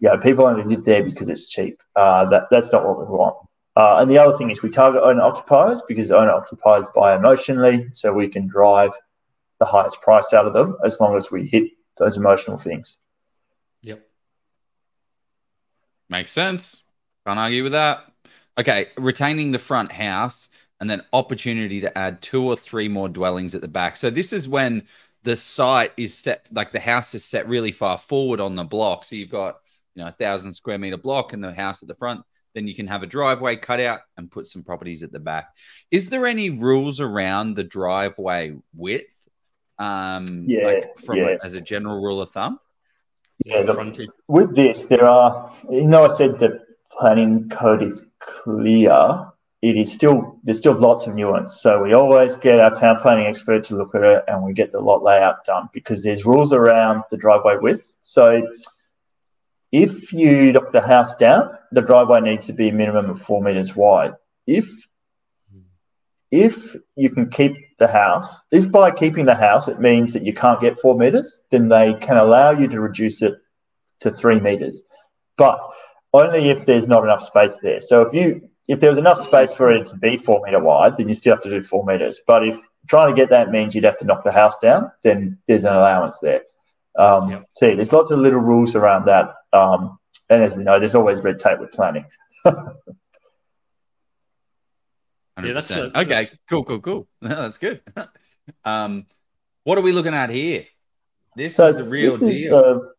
yeah, people only live there because it's cheap. Uh, that that's not what we want. Uh, and the other thing is we target owner occupiers because owner occupiers buy emotionally, so we can drive the highest price out of them as long as we hit those emotional things. Yep. Makes sense. Can't argue with that. Okay, retaining the front house and then opportunity to add two or three more dwellings at the back. So this is when the site is set, like the house is set really far forward on the block. So you've got, you know, a thousand square meter block and the house at the front. Then you can have a driveway cut out and put some properties at the back. Is there any rules around the driveway width? Um, yeah, like from yeah. A, as a general rule of thumb. Yeah, the, with this, there are. You know, I said that planning code is clear it is still there's still lots of nuance. So we always get our town planning expert to look at it, and we get the lot layout done because there's rules around the driveway width. So if you knock the house down, the driveway needs to be a minimum of four meters wide. If if you can keep the house, if by keeping the house it means that you can't get four meters, then they can allow you to reduce it to three meters, but only if there's not enough space there. So if you if there was enough space for it to be four meter wide, then you still have to do four meters. But if trying to get that means you'd have to knock the house down, then there's an allowance there. Um, yep. See, there's lots of little rules around that. Um, and as we know, there's always red tape with planning. yeah, that's a, okay. That's... Cool, cool, cool. that's good. um, what are we looking at here? This so is the real deal.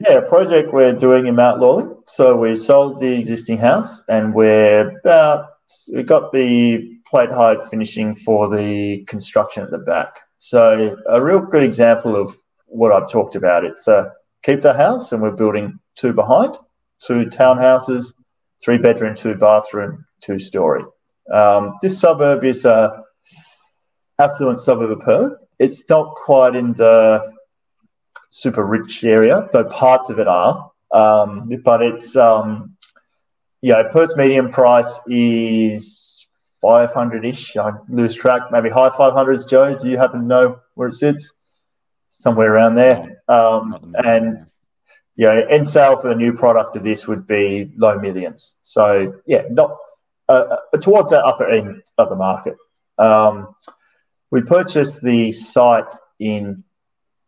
Yeah, a project we're doing in Mount Lawley. So we sold the existing house and we're about, we got the plate height finishing for the construction at the back. So a real good example of what I've talked about. It's a uh, keep the house and we're building two behind, two townhouses, three bedroom, two bathroom, two story. Um, this suburb is a affluent suburb of Perth. It's not quite in the super rich area, though parts of it are. Um, but it's um, yeah, Perth's median price is 500 ish. I lose track, maybe high 500s. Joe, do you happen to know where it sits? Somewhere around there. Um, and yeah, end sale for the new product of this would be low millions. So yeah, not uh, uh towards that upper end of the market. Um, we purchased the site in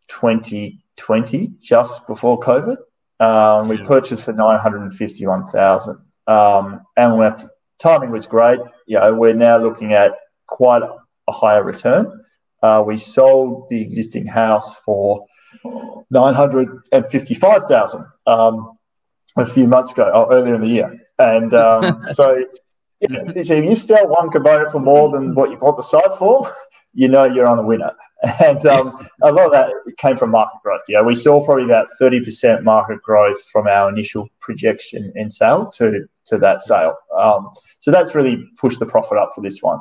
20 20 just before COVID. Um, we purchased for 951,000. Um, and our timing was great. You know, we're now looking at quite a higher return. Uh, we sold the existing house for 955,000 um, a few months ago, or earlier in the year. And um, so, you know, so if you sell one component for more than what you bought the site for, you know you're on a winner. And um, a lot of that came from market growth. Yeah, we saw probably about 30% market growth from our initial projection in sale to, to that sale. Um, so that's really pushed the profit up for this one.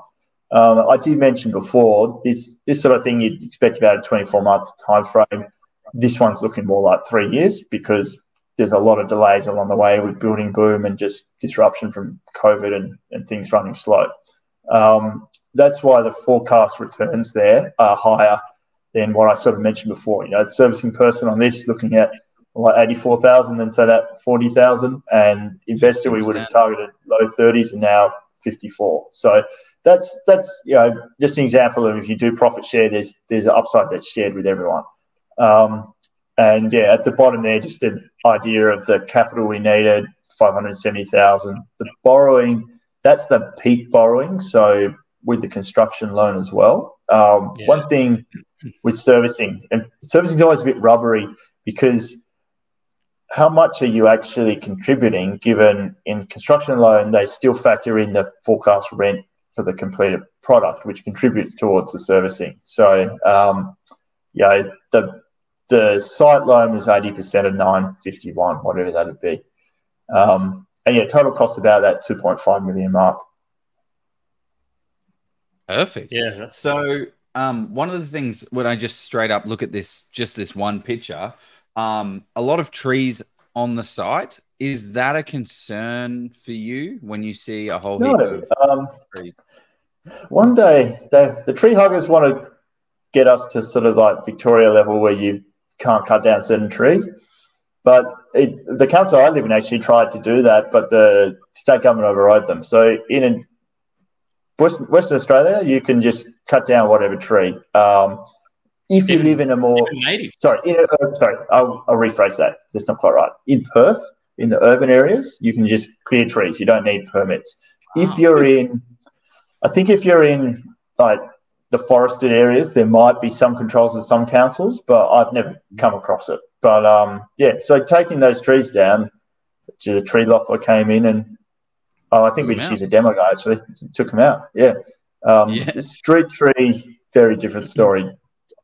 Um, I did mention before this this sort of thing you'd expect about a 24 month time frame. This one's looking more like three years because there's a lot of delays along the way with building boom and just disruption from COVID and, and things running slow. Um, that's why the forecast returns there are higher than what I sort of mentioned before. You know, the servicing person on this looking at like 84,000 then say that 40,000 and investor we would have targeted low 30s and now 54. So that's that's you know just an example of if you do profit share, there's there's an upside that's shared with everyone. Um, and yeah, at the bottom there, just an idea of the capital we needed, 570,000. The borrowing, that's the peak borrowing. So with the construction loan as well. Um, yeah. One thing with servicing, and servicing is always a bit rubbery because how much are you actually contributing given in construction loan, they still factor in the forecast rent for the completed product, which contributes towards the servicing. So, um, yeah, the the site loan was 80% of 951, whatever that would be. Um, and yeah, total cost about that 2.5 million mark. Perfect. Yeah. So, um, one of the things when I just straight up look at this, just this one picture, um, a lot of trees on the site. Is that a concern for you when you see a whole no, heap of um, trees? One day, the, the tree huggers want to get us to sort of like Victoria level where you can't cut down certain trees. But it, the council I live in actually tried to do that, but the state government overrode them. So in Western, Western Australia, you can just cut down whatever tree. Um, if you live in a more sorry, in a, uh, sorry, I'll, I'll rephrase that. That's not quite right. In Perth, in the urban areas, you can just clear trees. You don't need permits. If ah. you're in, I think if you're in like the forested areas, there might be some controls with some councils, but I've never come across it. But um, yeah, so taking those trees down, to the tree lopper came in and oh, I think we just used a demo guy actually took them out. Yeah. Um, yeah. Street trees, very different story.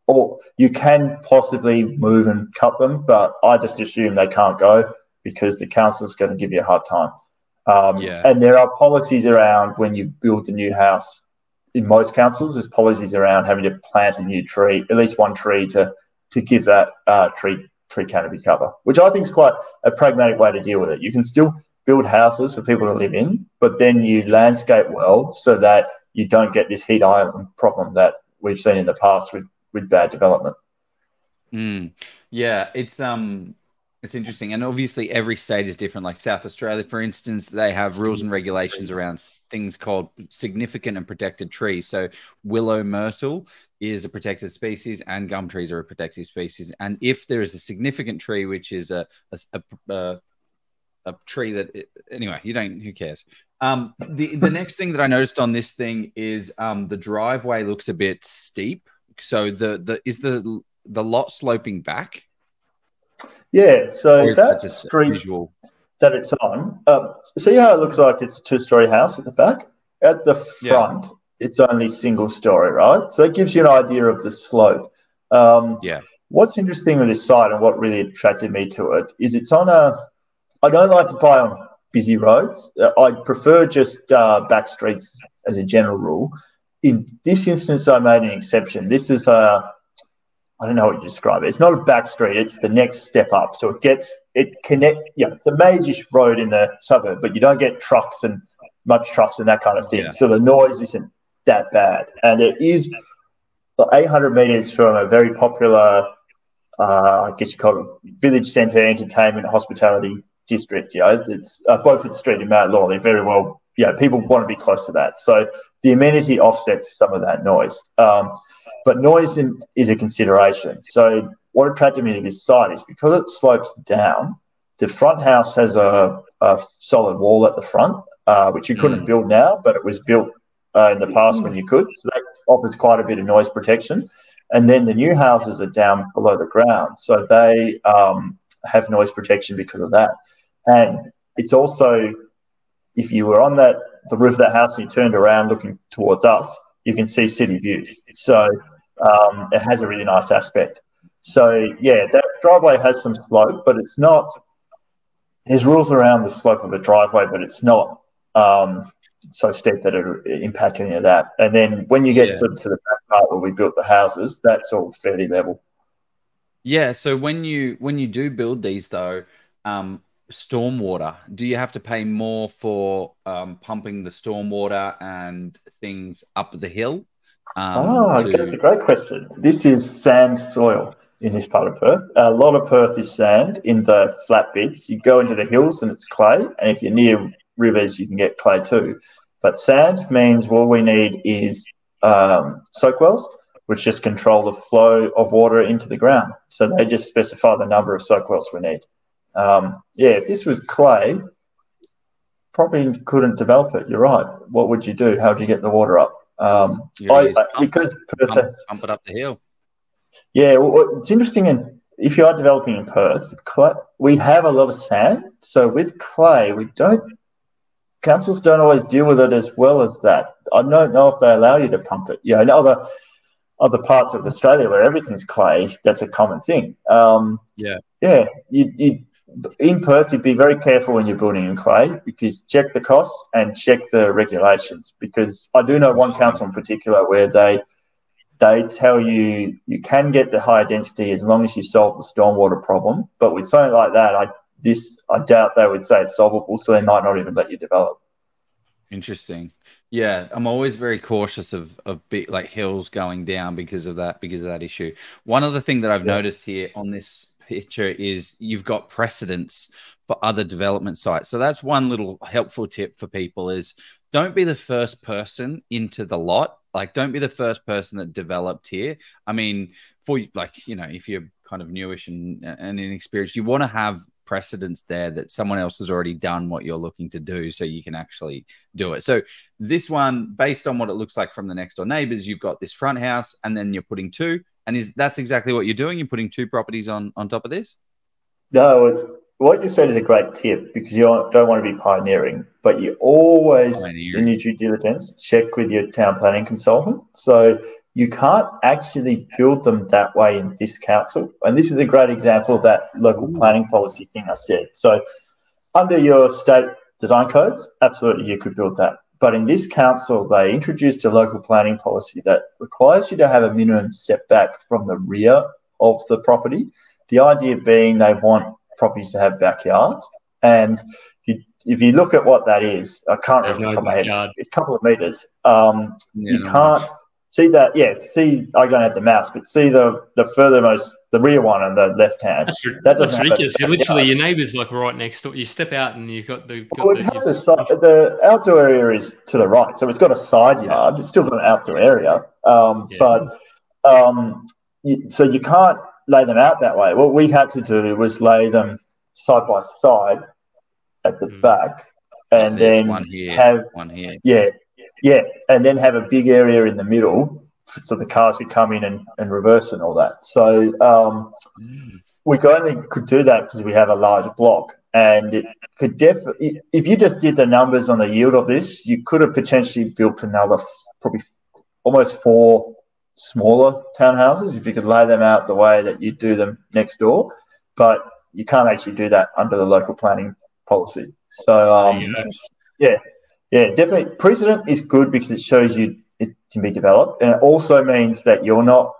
Or you can possibly move and cut them, but I just assume they can't go because the council's going to give you a hard time. Um, yeah. And there are policies around when you build a new house in most councils, there's policies around having to plant a new tree, at least one tree to to give that uh, tree tree canopy cover, which I think is quite a pragmatic way to deal with it. You can still build houses for people to live in, but then you landscape well so that you don't get this heat island problem that we've seen in the past with with bad development. Mm. Yeah, it's um it's interesting. And obviously, every state is different. Like South Australia, for instance, they have rules and regulations around things called significant and protected trees. So, willow myrtle is a protected species, and gum trees are a protected species. And if there is a significant tree, which is a, a, a, a tree that, anyway, you don't, who cares? Um, the, the next thing that I noticed on this thing is um, the driveway looks a bit steep. So, the, the is the, the lot sloping back? Yeah, so that, that just street visual? that it's on, um, see how it looks like it's a two-story house at the back. At the front, yeah. it's only single story, right? So that gives you an idea of the slope. Um, yeah. What's interesting with this site and what really attracted me to it is it's on a. I don't like to buy on busy roads. Uh, I prefer just uh, back streets as a general rule. In this instance, I made an exception. This is a I don't know what you describe it. It's not a back street; it's the next step up. So it gets it connect. Yeah, it's a major road in the suburb, but you don't get trucks and much trucks and that kind of thing. Yeah. So the noise isn't that bad, and it is 800 meters from a very popular, uh, I guess you call it, village centre entertainment hospitality district. You know, it's uh, Beaufort Street in Mount Lawley. Very well. You know, people want to be close to that. So the amenity offsets some of that noise. Um, but noise in, is a consideration. So what attracted me to this site is because it slopes down, the front house has a, a solid wall at the front, uh, which you couldn't mm. build now, but it was built uh, in the past when you could. So that offers quite a bit of noise protection. And then the new houses are down below the ground, so they um, have noise protection because of that. And it's also, if you were on that the roof of that house and you turned around looking towards us, you can see city views. So um, it has a really nice aspect. So yeah, that driveway has some slope, but it's not. There's rules around the slope of a driveway, but it's not. Um, so steep that it impact any of that. And then when you get Yeah. sort of to the back part where we built the houses, that's all fairly level. Yeah. So when you when you do build these though, um, stormwater, do you have to pay more for um, pumping the stormwater and things up the hill? Um, oh, to- that's a great question. This is sand soil in this part of Perth. A lot of Perth is sand in the flat bits. You go into the hills and it's clay, and if you're near rivers, you can get clay too. But sand means what we need is um, soak wells, which just control the flow of water into the ground. So they just specify the number of soak wells we need. Um, yeah, if this was clay, probably couldn't develop it. You're right. What would you do? How would you get the water up? Um, I, pumps. because Perth pump, has pump it up the hill. yeah, well, it's interesting. And if you are developing in Perth, clay, we have a lot of sand. So with clay, we don't. Councils don't always deal with it as well as that. I don't know if they allow you to pump it. Yeah, in other other parts of Australia where everything's clay, that's a common thing. Um, Yeah. yeah. You, you in Perth, you'd be very careful when you're building in clay because check the costs and check the regulations. Because I do know one council in particular where they they tell you you can get the higher density as long as you solve the stormwater problem. But with something like that, I this I doubt they would say it's solvable, so they might not even let you develop. Interesting. Yeah, I'm always very cautious of of bit like hills going down because of that because of that issue. One other thing that I've Yeah. noticed here on this picture is you've got precedence for other development sites. So that's one little helpful tip for people is don't be the first person into the lot. Like don't be the first person that developed here. I mean, for like, you know, if you're kind of newish and and inexperienced, you want to have precedence there that someone else has already done what you're looking to do so you can actually do it. So this one, based on what it looks like from the next door neighbors, you've got this front house and then you're putting two. And is that's exactly what you're doing? You're putting two properties on on top of this? No, it's what you said is a great tip because you don't want to be pioneering, but you always Pioneering. in your due diligence check with your town planning consultant. So you can't actually build them that way in this council. And this is a great example of that local planning policy thing I said. So under your state design codes, absolutely you could build that. But in this council, they introduced a local planning policy that requires you to have a minimum setback from the rear of the property. The idea being they want properties to have backyards. And if you, if you look at what that is, I can't remember no my head. It's a couple of meters. Um, Yeah, you no can't much. See that. Yeah, see, I don't have the mouse, but see the the furthermost, the rear one on the left hand. That's, That that's doesn't have a ridiculous. You backyard. literally, your neighbour's like right next door. You step out and you've got the. Got Well, the it has a side, the outdoor area is to the right, so it's got a side yard. It's still got an outdoor area, um, Yeah. but um, you, so you can't lay them out that way. What we had to do was lay them side by side at the Mm. back, and There's then one here, have one here. yeah, yeah, and then have a big area in the middle so the cars could come in and, and reverse and all that. So um, we only could do that because we have a large block, and it could definitely. If you just did the numbers on the yield of this, you could have potentially built another f- probably almost four smaller townhouses if you could lay them out the way that you do them next door, but you can't actually do that under the local planning policy. So um, yeah, definitely. Precedent is good because it shows you it can be developed, and it also means that you're not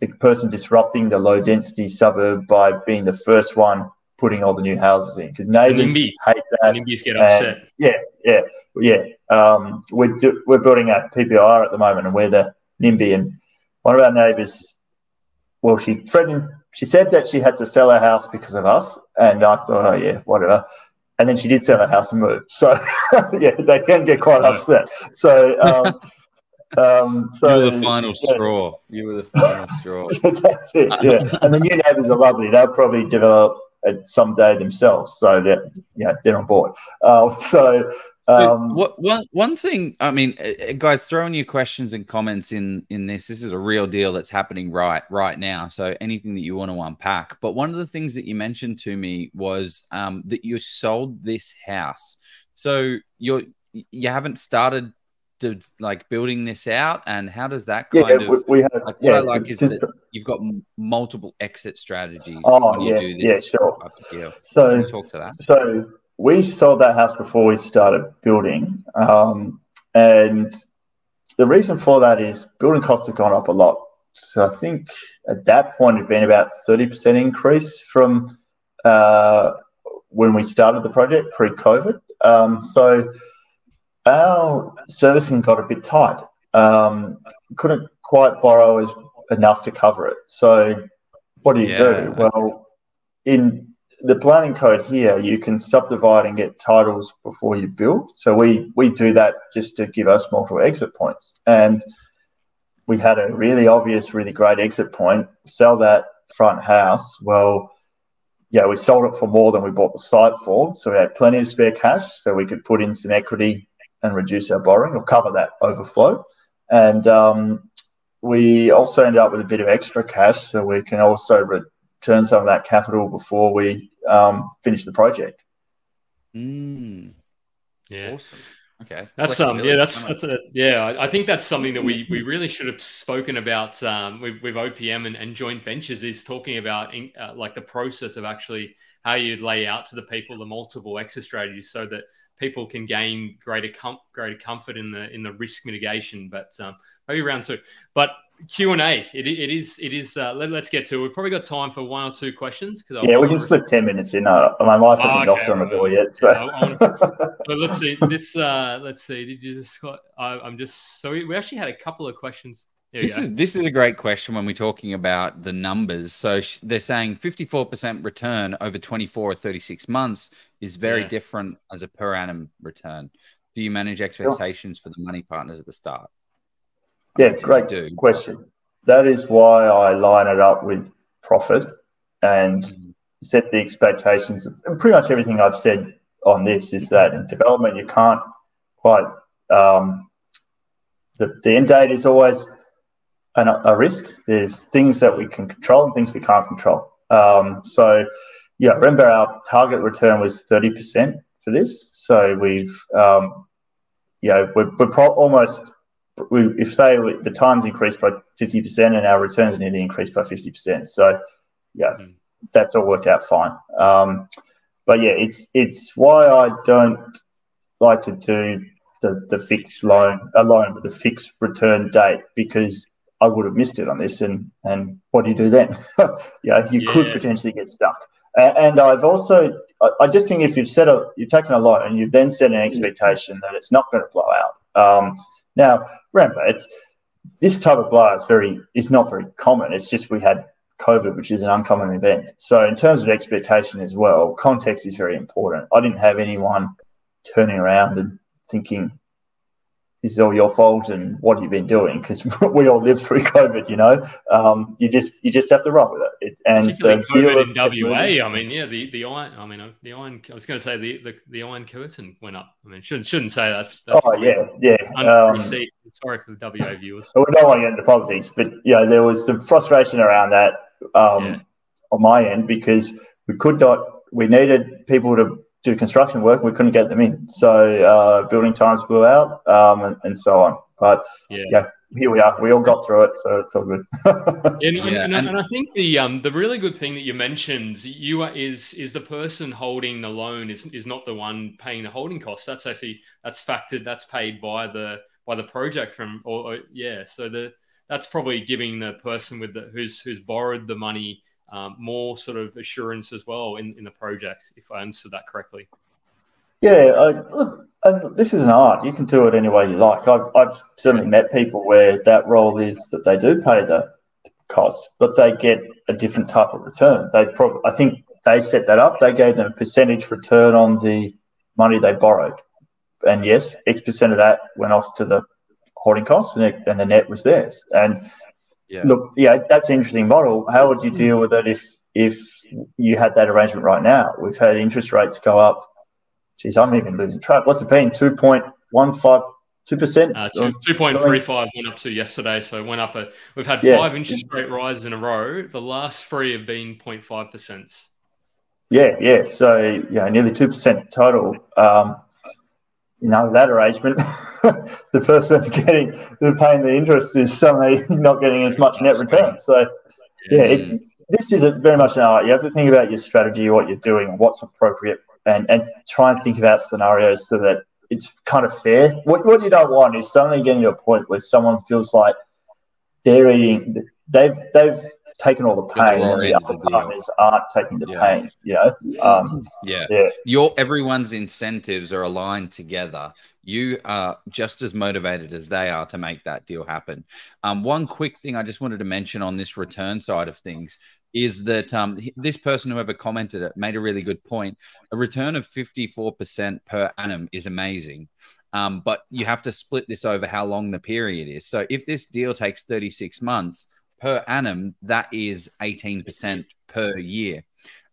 the person disrupting the low density suburb by being the first one putting all the new houses in because neighbours NIMBY. hate that. NIMBYs get upset. Yeah, yeah, yeah. Um, we're do, we're building a PPR at the moment, and we're the NIMBY, and one of our neighbours. Well, she threatened. She said that she had to sell her house because of us, and I thought, oh yeah, whatever. And then she did sell her house and move. So yeah, they can get quite Right. upset. So um, um, so you were the final yeah. straw. You were the final straw. That's it. Yeah, and the new neighbours are lovely. They'll probably develop it someday themselves, so that yeah, they're on board. Uh, so um, what one one thing? I mean, uh, uh, guys, throw in your questions and comments in in this. This is a real deal that's happening right right now. So anything that you want to unpack. But one of the things that you mentioned to me was um, that you sold this house. So you're you haven't started to like building this out, and how does that yeah, kind of we, we have. like, what yeah, I like is just- that you've got multiple exit strategies Oh, when you yeah, do this yeah, sure. type of deal. Can So talk to that? So we sold that house before we started building, um, and the reason for that is building costs have gone up a lot. So I think at that point it'd been about thirty percent increase from uh, when we started the project pre-COVID. Um, so our servicing got a bit tight. Um, couldn't quite borrow as enough to cover it. So what do you yeah. do? Well, in the planning code here, you can subdivide and get titles before you build. So we we do that just to give us multiple exit points. And we had a really obvious, really great exit point. Sell that front house. Well, yeah, we sold it for more than we bought the site for. So we had plenty of spare cash, so we could put in some equity and reduce our borrowing or cover that overflow. And um, we also ended up with a bit of extra cash, so we can also return some of that capital before we um, finish the project. Mm. Yeah. Awesome. Okay. That's um yeah that's that's a yeah I think that's something that we we really should have spoken about um with, with OPM and, and joint ventures is talking about in, uh, like the process of actually how you'd lay out to the people the multiple exit strategies so that people can gain greater com- greater comfort in the in the risk mitigation but um maybe round two but Q and A. It, it is. It is. Uh, let, us get to. it. We've probably got time for one or two questions. Because yeah, we can slip ten minutes in. Uh, my wife hasn't oh, okay, knocked on the door yet. So, yeah, so let's see. This. Uh, let's see. Did you just? I, I'm just. So we, we actually had a couple of questions. This is this is a great question when we're talking about the numbers. So sh- they're saying 54% return over 24 or 36 months is very yeah. different as a per annum return. Do you manage expectations sure. for the money partners at the start? Yeah, great question. That is why I line it up with profit and mm. set the expectations. And pretty much everything I've said on this is that in development, you can't quite, um, the, the end date is always an, a risk. There's things that we can control and things we can't control. Um, so, yeah, remember our target return was 30% for this. So we've, um, you know, we're, we're pro- almost we, if say the times increased by 50% and our returns nearly increased by 50%. So yeah, mm. that's all worked out fine. Um, but yeah, it's it's why I don't like to do the, the fixed loan a loan with a fixed return date because I would have missed it on this and and what do you do then? yeah, you yeah. could potentially get stuck. And, and I've also I, I, just think if you've set a you've taken a loan and you've then set an expectation that it's not going to blow out. Um, now, remember, it's, this type of blowout is very is not very common. It's just we had COVID, which is an uncommon event. So in terms of expectation as well, context is very important. I didn't have anyone turning around and thinking, this is all your fault and what you've you been doing? Because we all lived through COVID, you know. Um, you just you just have to roll with it. it and Particularly COVID in WA. I mean, yeah, the, the iron. I mean, uh, the iron. I was going to say the, the, the iron curtain went up. I mean, shouldn't shouldn't say that's. that's oh yeah, yeah. Um, Sorry for the WA viewers. We don't want to get into politics, but yeah, there was some frustration around that um, yeah. on my end because we could not. We needed people to do construction work. We couldn't get them in, so uh, building times blew out, um, and, and, so on. But yeah. yeah. here we are. We all got through it, so it's all good. and, yeah. and, and, I think the um, the really good thing that you mentioned, you are, is is the person holding the loan is is not the one paying the holding costs. That's actually that's factored. That's paid by the by the project from or, or yeah. So the that's probably giving the person with the who's who's borrowed the money um, more sort of assurance as well in, in the project, if I understood that correctly. Yeah, look, this is an art. You can do it any way you like. I've, I've certainly met people where that role is that they do pay the costs, but they get a different type of return. They probably, I think, they set that up. They gave them a percentage return on the money they borrowed, and yes, X percent of that went off to the holding costs, and, it, and the net was theirs. And yeah. Look, yeah, that's an interesting model. How would you deal with it if if you had that arrangement right now? We've had interest rates go up. Geez, I'm even losing track. What's it been? Two point one five two percent. Uh, two point three five went up to yesterday, so it went up. A, we've had yeah. five interest rate rises in a row. The last three have been 0.5 percent. Yeah, yeah. So yeah, nearly two percent total. Um, you know, that arrangement, the person getting the paying the interest is suddenly not getting as much net return. So, yeah, it's, this is a, very much an art. You have to think about your strategy, what you're doing, what's appropriate and, and try and think about scenarios so that it's kind of fair. What, what you don't want is suddenly getting to a point where someone feels like they're eating, they've, they've taken all the pain and the other the partners aren't taking the yeah. pain, you know? Um, yeah. yeah. Your, everyone's incentives are aligned together. You are just as motivated as they are to make that deal happen. Um, one quick thing I just wanted to mention on this return side of things is that um, this person, whoever commented it, made a really good point. A return of 54% per annum is amazing. Um, but you have to split this over how long the period is. So if this deal takes 36 months per annum, that is 18% per year.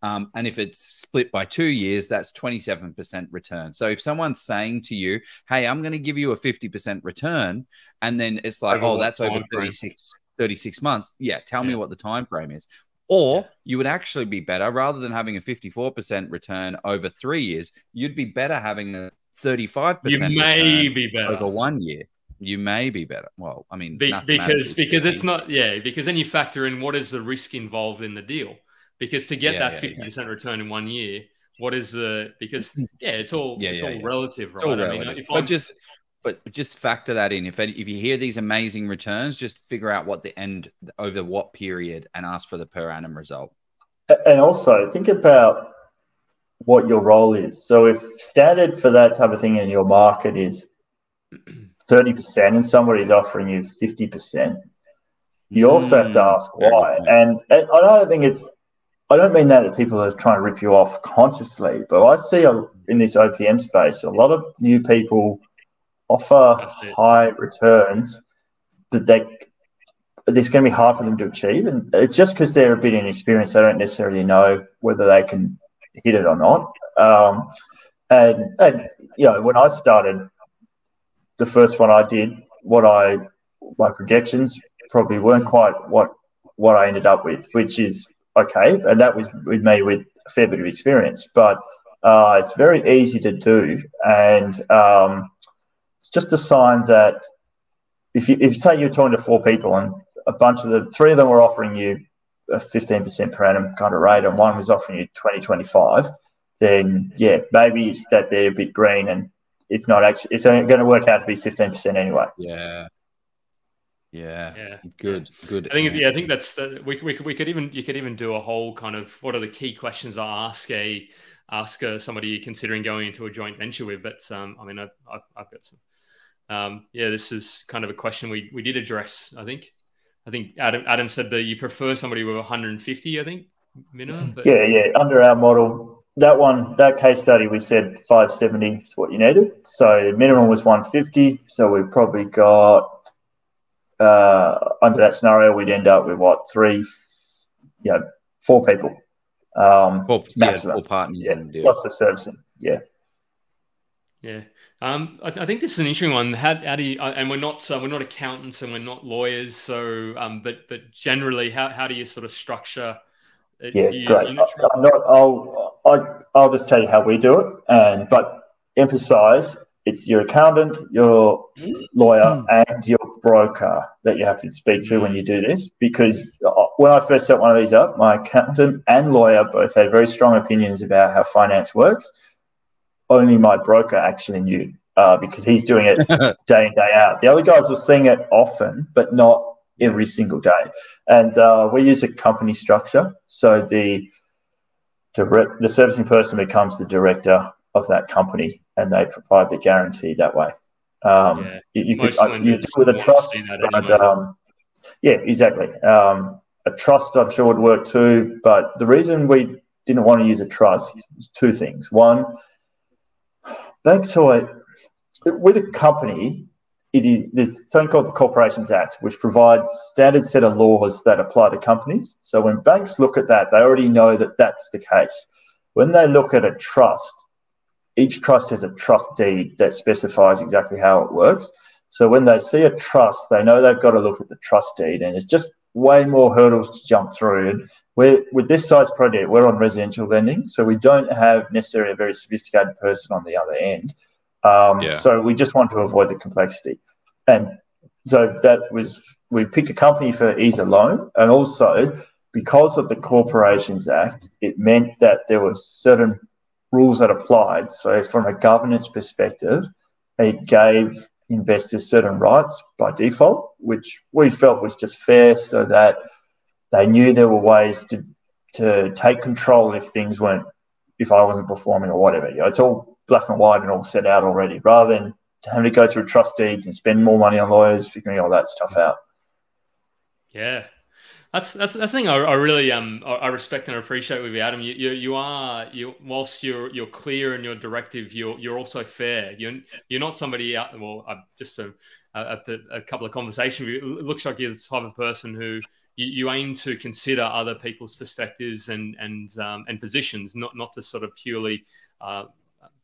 Um, and if it's split by two years, that's 27% return. So if someone's saying to you, hey, I'm going to give you a 50% return, and then it's like, oh, that's over 36, 36 months. Yeah, tell yeah. me what the time frame is. Or you would actually be better rather than having a 54% return over three years, you'd be better having a 35% you may be better over one year. You may be better. Well, I mean, be, because because it's not yeah. Because then you factor in what is the risk involved in the deal. Because to get yeah, that fifty yeah, percent yeah. return in one year, what is the because yeah, it's all yeah, it's all relative, right? All relative. I mean, but just but just factor that in. If if you hear these amazing returns, just figure out what the end over what period and ask for the per annum result. And also think about what your role is. So if standard for that type of thing in your market is thirty percent, and somebody's offering you fifty percent, you also mm, have to mm, ask why. And, and I don't think it's. I don't mean that, that people are trying to rip you off consciously, but I see a, in this OPM space a lot of new people offer high returns that they it's going to be hard for them to achieve. And it's just because they're a bit inexperienced, they don't necessarily know whether they can hit it or not. Um, and, and, you know, when I started, the first one I did, what I, my projections probably weren't quite what, what I ended up with, which is okay. And that was with me with a fair bit of experience, but uh, it's very easy to do. And, um, it's just a sign that if you, if you say you're talking to four people and a bunch of the three of them were offering you a 15% per annum kind of rate and one was offering you 20, 25, then yeah, maybe it's that they're a bit green and it's not actually, it's only going to work out to be 15% anyway. Yeah. Yeah. Yeah. Good. Good. I think, yeah, I think that's, the, we, we, we could even, you could even do a whole kind of what are the key questions I ask a, ask uh, somebody you're considering going into a joint venture with. But um, I mean, I've, I've, I've got some. Um, yeah, this is kind of a question we, we did address. I think. I think Adam Adam said that you prefer somebody with 150. I think minimum. But... Yeah, yeah. Under our model, that one, that case study, we said 570 is what you needed. So minimum was 150. So we probably got uh, under that scenario, we'd end up with what three, you know, four people um, four, maximum. Yeah, partners yeah, plus the servicing. Yeah. Yeah. Um, I, I, think this is an interesting one. How, how do you, uh, and we're not, uh, we're not accountants and we're not lawyers. So, um, but, but generally how, how do you sort of structure? Yeah, great. I'm not, I'll, I, I'll just tell you how we do it. And, but emphasize it's your accountant, your lawyer, mm. and your broker that you have to speak to when you do this. Because uh, when I first set one of these up, my accountant and lawyer both had very strong opinions about how finance works. Only my broker actually knew uh, because he's doing it day in, day out. The other guys were seeing it often, but not every single day. And uh, we use a company structure. So the direct, the servicing person becomes the director of that company and they provide the guarantee that way. Um, yeah. you, you could uh, you do with a trust, but um, yeah, exactly. Um, a trust, I'm sure, would work too. But the reason we didn't want to use a trust is two things. One, banks are with a company. It is there's something called the Corporations Act, which provides standard set of laws that apply to companies. So when banks look at that, they already know that that's the case. When they look at a trust, each trust has a trust deed that specifies exactly how it works. So when they see a trust, they know they've got to look at the trust deed, and it's just way more hurdles to jump through. And we're, with this size project, we're on residential lending, so we don't have necessarily a very sophisticated person on the other end. Um, yeah. So we just want to avoid the complexity, and so that was we picked a company for ease loan, and also because of the Corporations Act, it meant that there were certain rules that applied. So, from a governance perspective, it gave investors certain rights by default, which we felt was just fair so that they knew there were ways to, to take control if things weren't, if I wasn't performing or whatever. You know, it's all black and white and all set out already rather than having to go through trust deeds and spend more money on lawyers figuring all that stuff out. Yeah, that's that's that's the thing I, I really um I respect and appreciate with you, Adam. You, you you are you whilst you're you're clear and you're directive, you're you're also fair. You're you're not somebody out. Well, uh, just a, a, a couple of conversations. It looks like you're the type of person who you, you aim to consider other people's perspectives and and um, and positions, not not to sort of purely uh,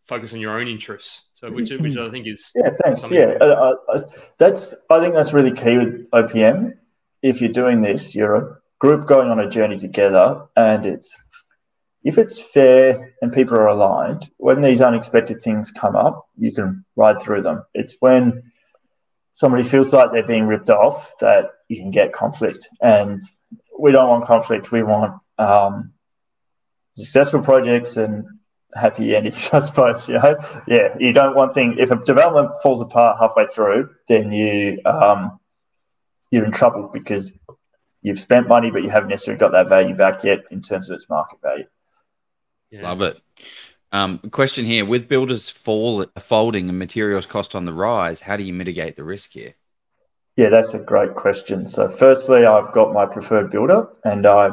focus on your own interests. So which which I think is yeah, thanks. Yeah, uh, uh, that's I think that's really key with OPM if you're doing this, you're a group going on a journey together, and it's if it's fair and people are aligned, when these unexpected things come up, you can ride through them. It's when somebody feels like they're being ripped off that you can get conflict, and we don't want conflict. We want um, successful projects and happy endings, I suppose. You know? Yeah, you don't want things. If a development falls apart halfway through, then you um, you're in trouble because you've spent money, but you haven't necessarily got that value back yet in terms of its market value. Yeah. Love it. Um, question here: With builders fall folding and materials cost on the rise, how do you mitigate the risk here? Yeah, that's a great question. So, firstly, I've got my preferred builder, and I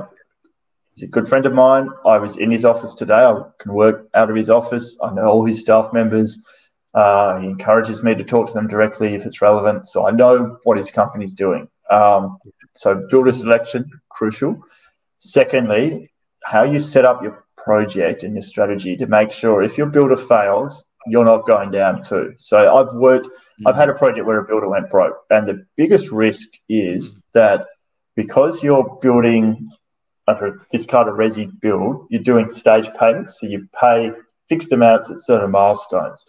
he's a good friend of mine. I was in his office today. I can work out of his office. I know all his staff members. Uh, he encourages me to talk to them directly if it's relevant. So I know what his company's doing. Um, so builder selection, crucial. Secondly, how you set up your project and your strategy to make sure if your builder fails, you're not going down too. So I've worked, mm-hmm. I've had a project where a builder went broke. And the biggest risk is that because you're building under this kind of resi build, you're doing stage payments. So you pay fixed amounts at certain milestones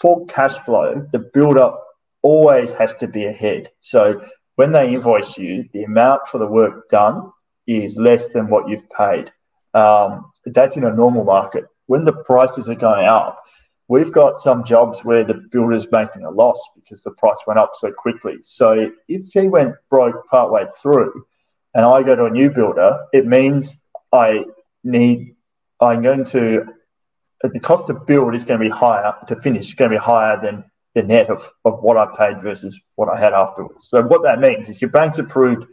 for cash flow, the build up always has to be ahead. So when they invoice you, the amount for the work done is less than what you've paid. Um, that's in a normal market. When the prices are going up, we've got some jobs where the builder's making a loss because the price went up so quickly. So if he went broke partway through and I go to a new builder, it means I need, I'm going to the cost to build is going to be higher to finish, it's going to be higher than the net of, of what I paid versus what I had afterwards. So what that means is your bank's approved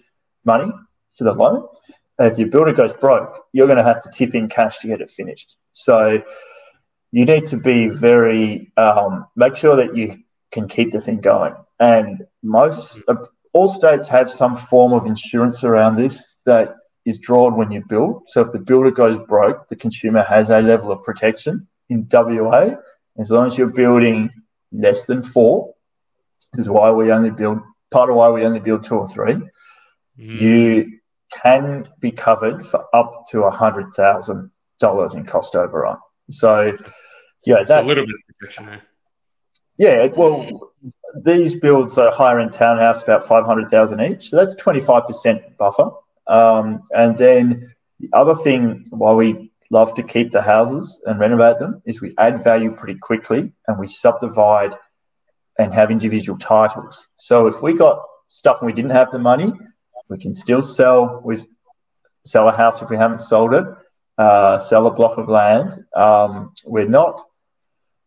money for the loan. If your builder goes broke, you're going to have to tip in cash to get it finished. So you need to be very um, make sure that you can keep the thing going. And most all states have some form of insurance around this that is drawn when you build. So if the builder goes broke, the consumer has a level of protection in WA. As long as you're building less than four, this is why we only build part of why we only build two or three. Mm. You can be covered for up to a hundred thousand dollars in cost overrun. So, yeah, that's a little bit of protection there. Yeah, well, these builds are higher end townhouse, about five hundred thousand each. So that's twenty five percent buffer. Um, and then the other thing, why we love to keep the houses and renovate them, is we add value pretty quickly and we subdivide and have individual titles. So if we got stuck and we didn't have the money, we can still sell. We sell a house if we haven't sold it. Uh, sell a block of land. Um, we're not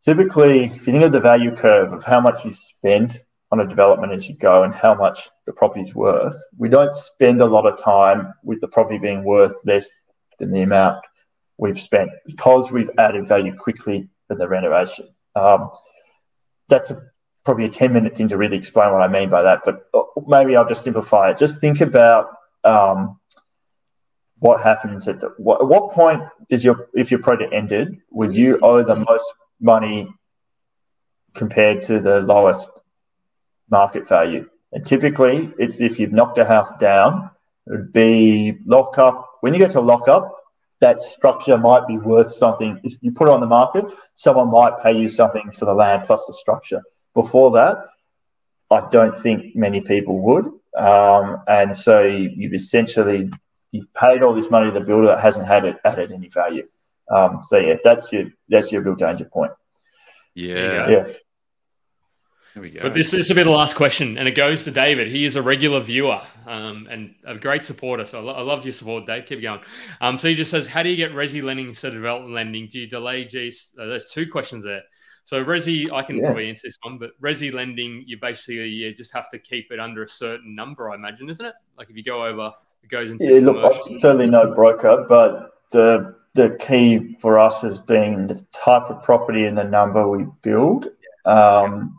typically, if you think of the value curve of how much you spend on a development as you go and how much the property's worth. We don't spend a lot of time with the property being worth less than the amount we've spent because we've added value quickly in the renovation. Um, that's a, probably a 10 minute thing to really explain what I mean by that, but uh, maybe I'll just simplify it. Just think about um, what happens at the, what, what point is your, if your project ended, would you owe the most money compared to the lowest market value. And typically, it's if you've knocked a house down, it would be lock up. When you get to lock up, that structure might be worth something. If you put it on the market, someone might pay you something for the land plus the structure. Before that, I don't think many people would. Um, and so you've essentially you've paid all this money to the builder that hasn't had it added any value. Um, so yeah, that's your that's your real danger point. Yeah. Yeah. We go. But this, this will be the last question, and it goes to David. He is a regular viewer um, and a great supporter. So I, lo- I love your support, Dave. Keep going. Um, so he just says, "How do you get resi lending instead of development lending? Do you delay G's?" Uh, there's two questions there. So resi, I can Yeah. probably answer this one, but resi lending, you basically you just have to keep it under a certain number, I imagine, isn't it? Like if you go over, it goes into Yeah, look. I'm certainly no broker, but the the key for us has been the type of property and the number we build. Um,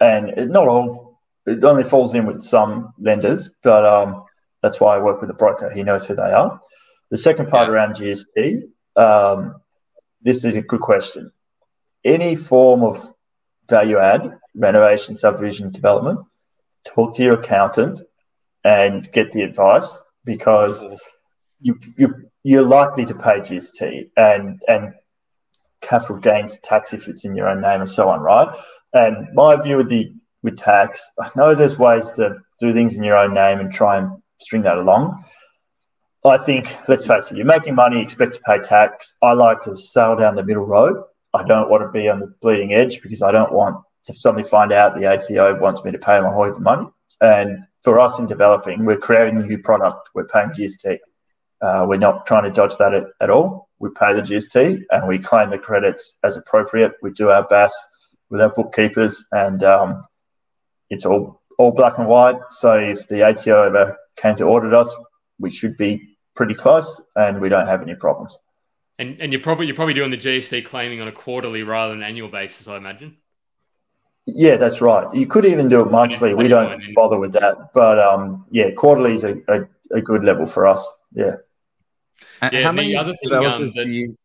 and it, not all, it only falls in with some lenders, but um, that's why I work with a broker. He knows who they are. The second part Yeah. around GST, um, this is a good question. Any form of value add, renovation, subdivision, development, talk to your accountant and get the advice because you, you you're likely to pay GST and and capital gains tax if it's in your own name and so on, right? And my view with the with tax, I know there's ways to do things in your own name and try and string that along. I think, let's face it, you're making money, expect to pay tax. I like to sail down the middle road. I don't want to be on the bleeding edge because I don't want to suddenly find out the ATO wants me to pay my whole money. And for us in developing, we're creating a new product. We're paying GST. Uh, we're not trying to dodge that at, at all. We pay the GST and we claim the credits as appropriate. We do our best with our bookkeepers, and um, it's all all black and white. So if the ATO ever came to audit us, we should be pretty close, and we don't have any problems. And and you're probably you're probably doing the GST claiming on a quarterly rather than annual basis, I imagine. Yeah, that's right. You could even do it monthly. We don't bother with that, but um, yeah, quarterly is a, a, a good level for us. Yeah. Yeah, how many other thing, developers um, do you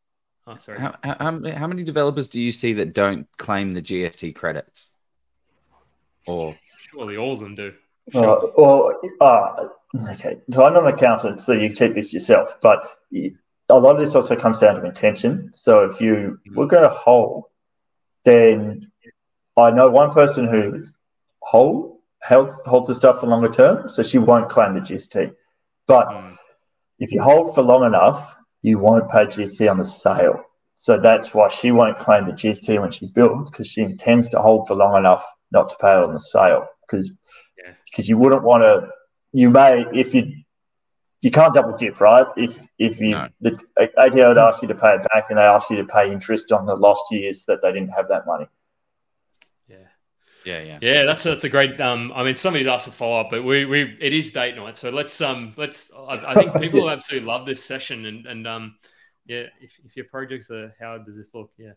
Oh, sorry. how, how, how many- developers do you see that don't claim the GST credits? Or Surely all of them do. Uh, well, uh, okay. So I'm not an accountant, so you check this yourself. But a lot of this also comes down to intention. So if you were going to hold, then I know one person who's hold holds holds the stuff for longer term, so she won't claim the GST. But Mm. If you hold for long enough, you won't pay GST on the sale. So that's why she won't claim the GST when she builds because she intends to hold for long enough not to pay it on the sale. Because Yeah. because you wouldn't want to. You may if you you can't double dip, right? If if you No. the ATO would ask you to pay it back, and they ask you to pay interest on the lost years that they didn't have that money. Yeah. yeah, yeah. Yeah, that's that's a great. Um, I mean, somebody's asked for follow up, but we we it is date night, so let's um let's. I, I think people will absolutely love this session, and and um yeah, if, if your projects are how does this look? Yeah,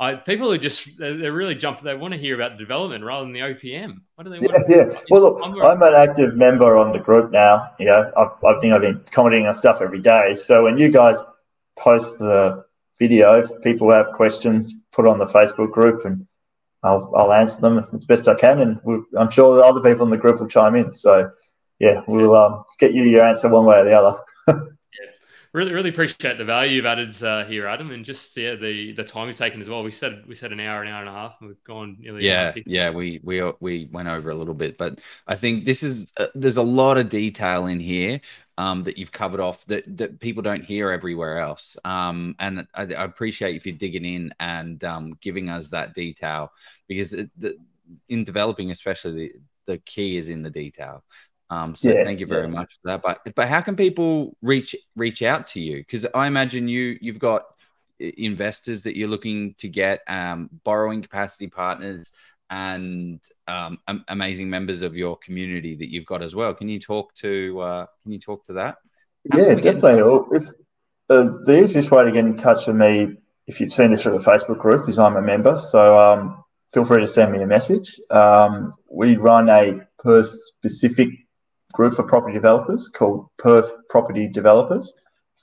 I people are just they they really jump. They want to hear about the development rather than the OPM. What do they Yeah, want? yeah. Well, look, I'm- I'm an active member on the group now. You know, I, I think I've been commenting on stuff every day. So when you guys post the video, if people have questions, put on the Facebook group, and I'll, I'll answer them as best I can. And we'll, I'm sure the other people in the group will chime in. So yeah, we'll um, get you your answer one way or the other. Really, really appreciate the value you've added uh, here, Adam, and just yeah the the time you've taken as well. We said we said an hour, an hour and a half, and we've gone nearly yeah yeah we we we went over a little bit but i think this is uh, there's a lot of detail in here um, that you've covered off that that people don't hear everywhere else. Um, and I, I appreciate if you're digging in and um, giving us that detail because it, the, in developing especially the the key is in the detail um, so Yeah, thank you very yeah. much for that but but how can people reach reach out to you because i imagine you you've got investors that you're looking to get um, borrowing capacity partners and um, amazing members of your community that you've got as well. Can you talk to uh, Can you talk to that? How yeah, can we get in definitely. Well, If, uh, the easiest way to get in touch with me, if you've seen this through the Facebook group, is I'm a member. So um, feel free to send me a message. Um, we run a per specific group for property developers called Perth Property Developers.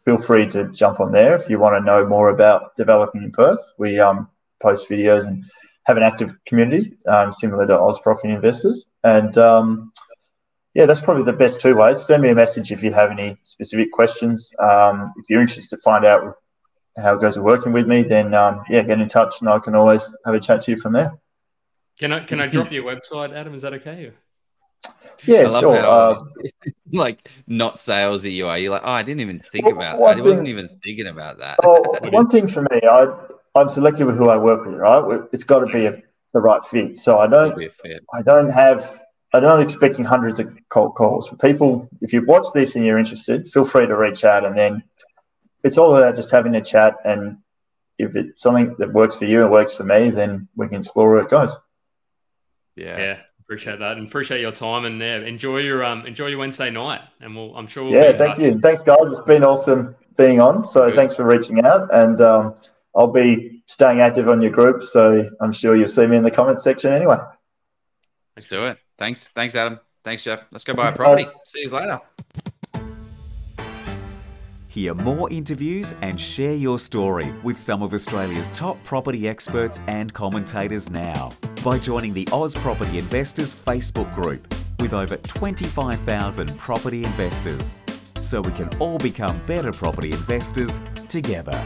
Feel free to jump on there if you want to know more about developing in Perth. We um, post videos and have an active community um, similar to Oz Property Investors. And um, yeah, that's probably the best two ways. Send me a message if you have any specific questions. Um, if you're interested to find out how it goes with working with me, then um, yeah, get in touch and I can always have a chat to you from there. Can I can I drop your website, Adam? Is that okay? Yeah, sure. How, uh, like not salesy you are. You're like, oh, I didn't even think well, about that. I wasn't even thinking about that. Well, one thing for me, I I'm selective with who I work with. Right, it's got to be a, the right fit. So I don't I don't have I'm not expecting hundreds of cold calls. For people, if you watch this and you're interested, feel free to reach out. And then it's all about just having a chat. And if it's something that works for you and works for me, then we can explore where it goes. Yeah. Yeah. Appreciate that and appreciate your time and yeah, enjoy your um enjoy your Wednesday night and we'll I'm sure we'll yeah thank touch. you thanks guys it's been awesome being on so Good. thanks for reaching out and um, I'll be staying active on your group so I'm sure you'll see me in the comments section anyway. Let's do it. Thanks. Thanks, Adam. Thanks, Jeff. Let's go buy a property. See you later. Hear more interviews and share your story with some of Australia's top property experts and commentators now by joining the Oz Property Investors Facebook group with over 25,000 property investors. So we can all become better property investors together.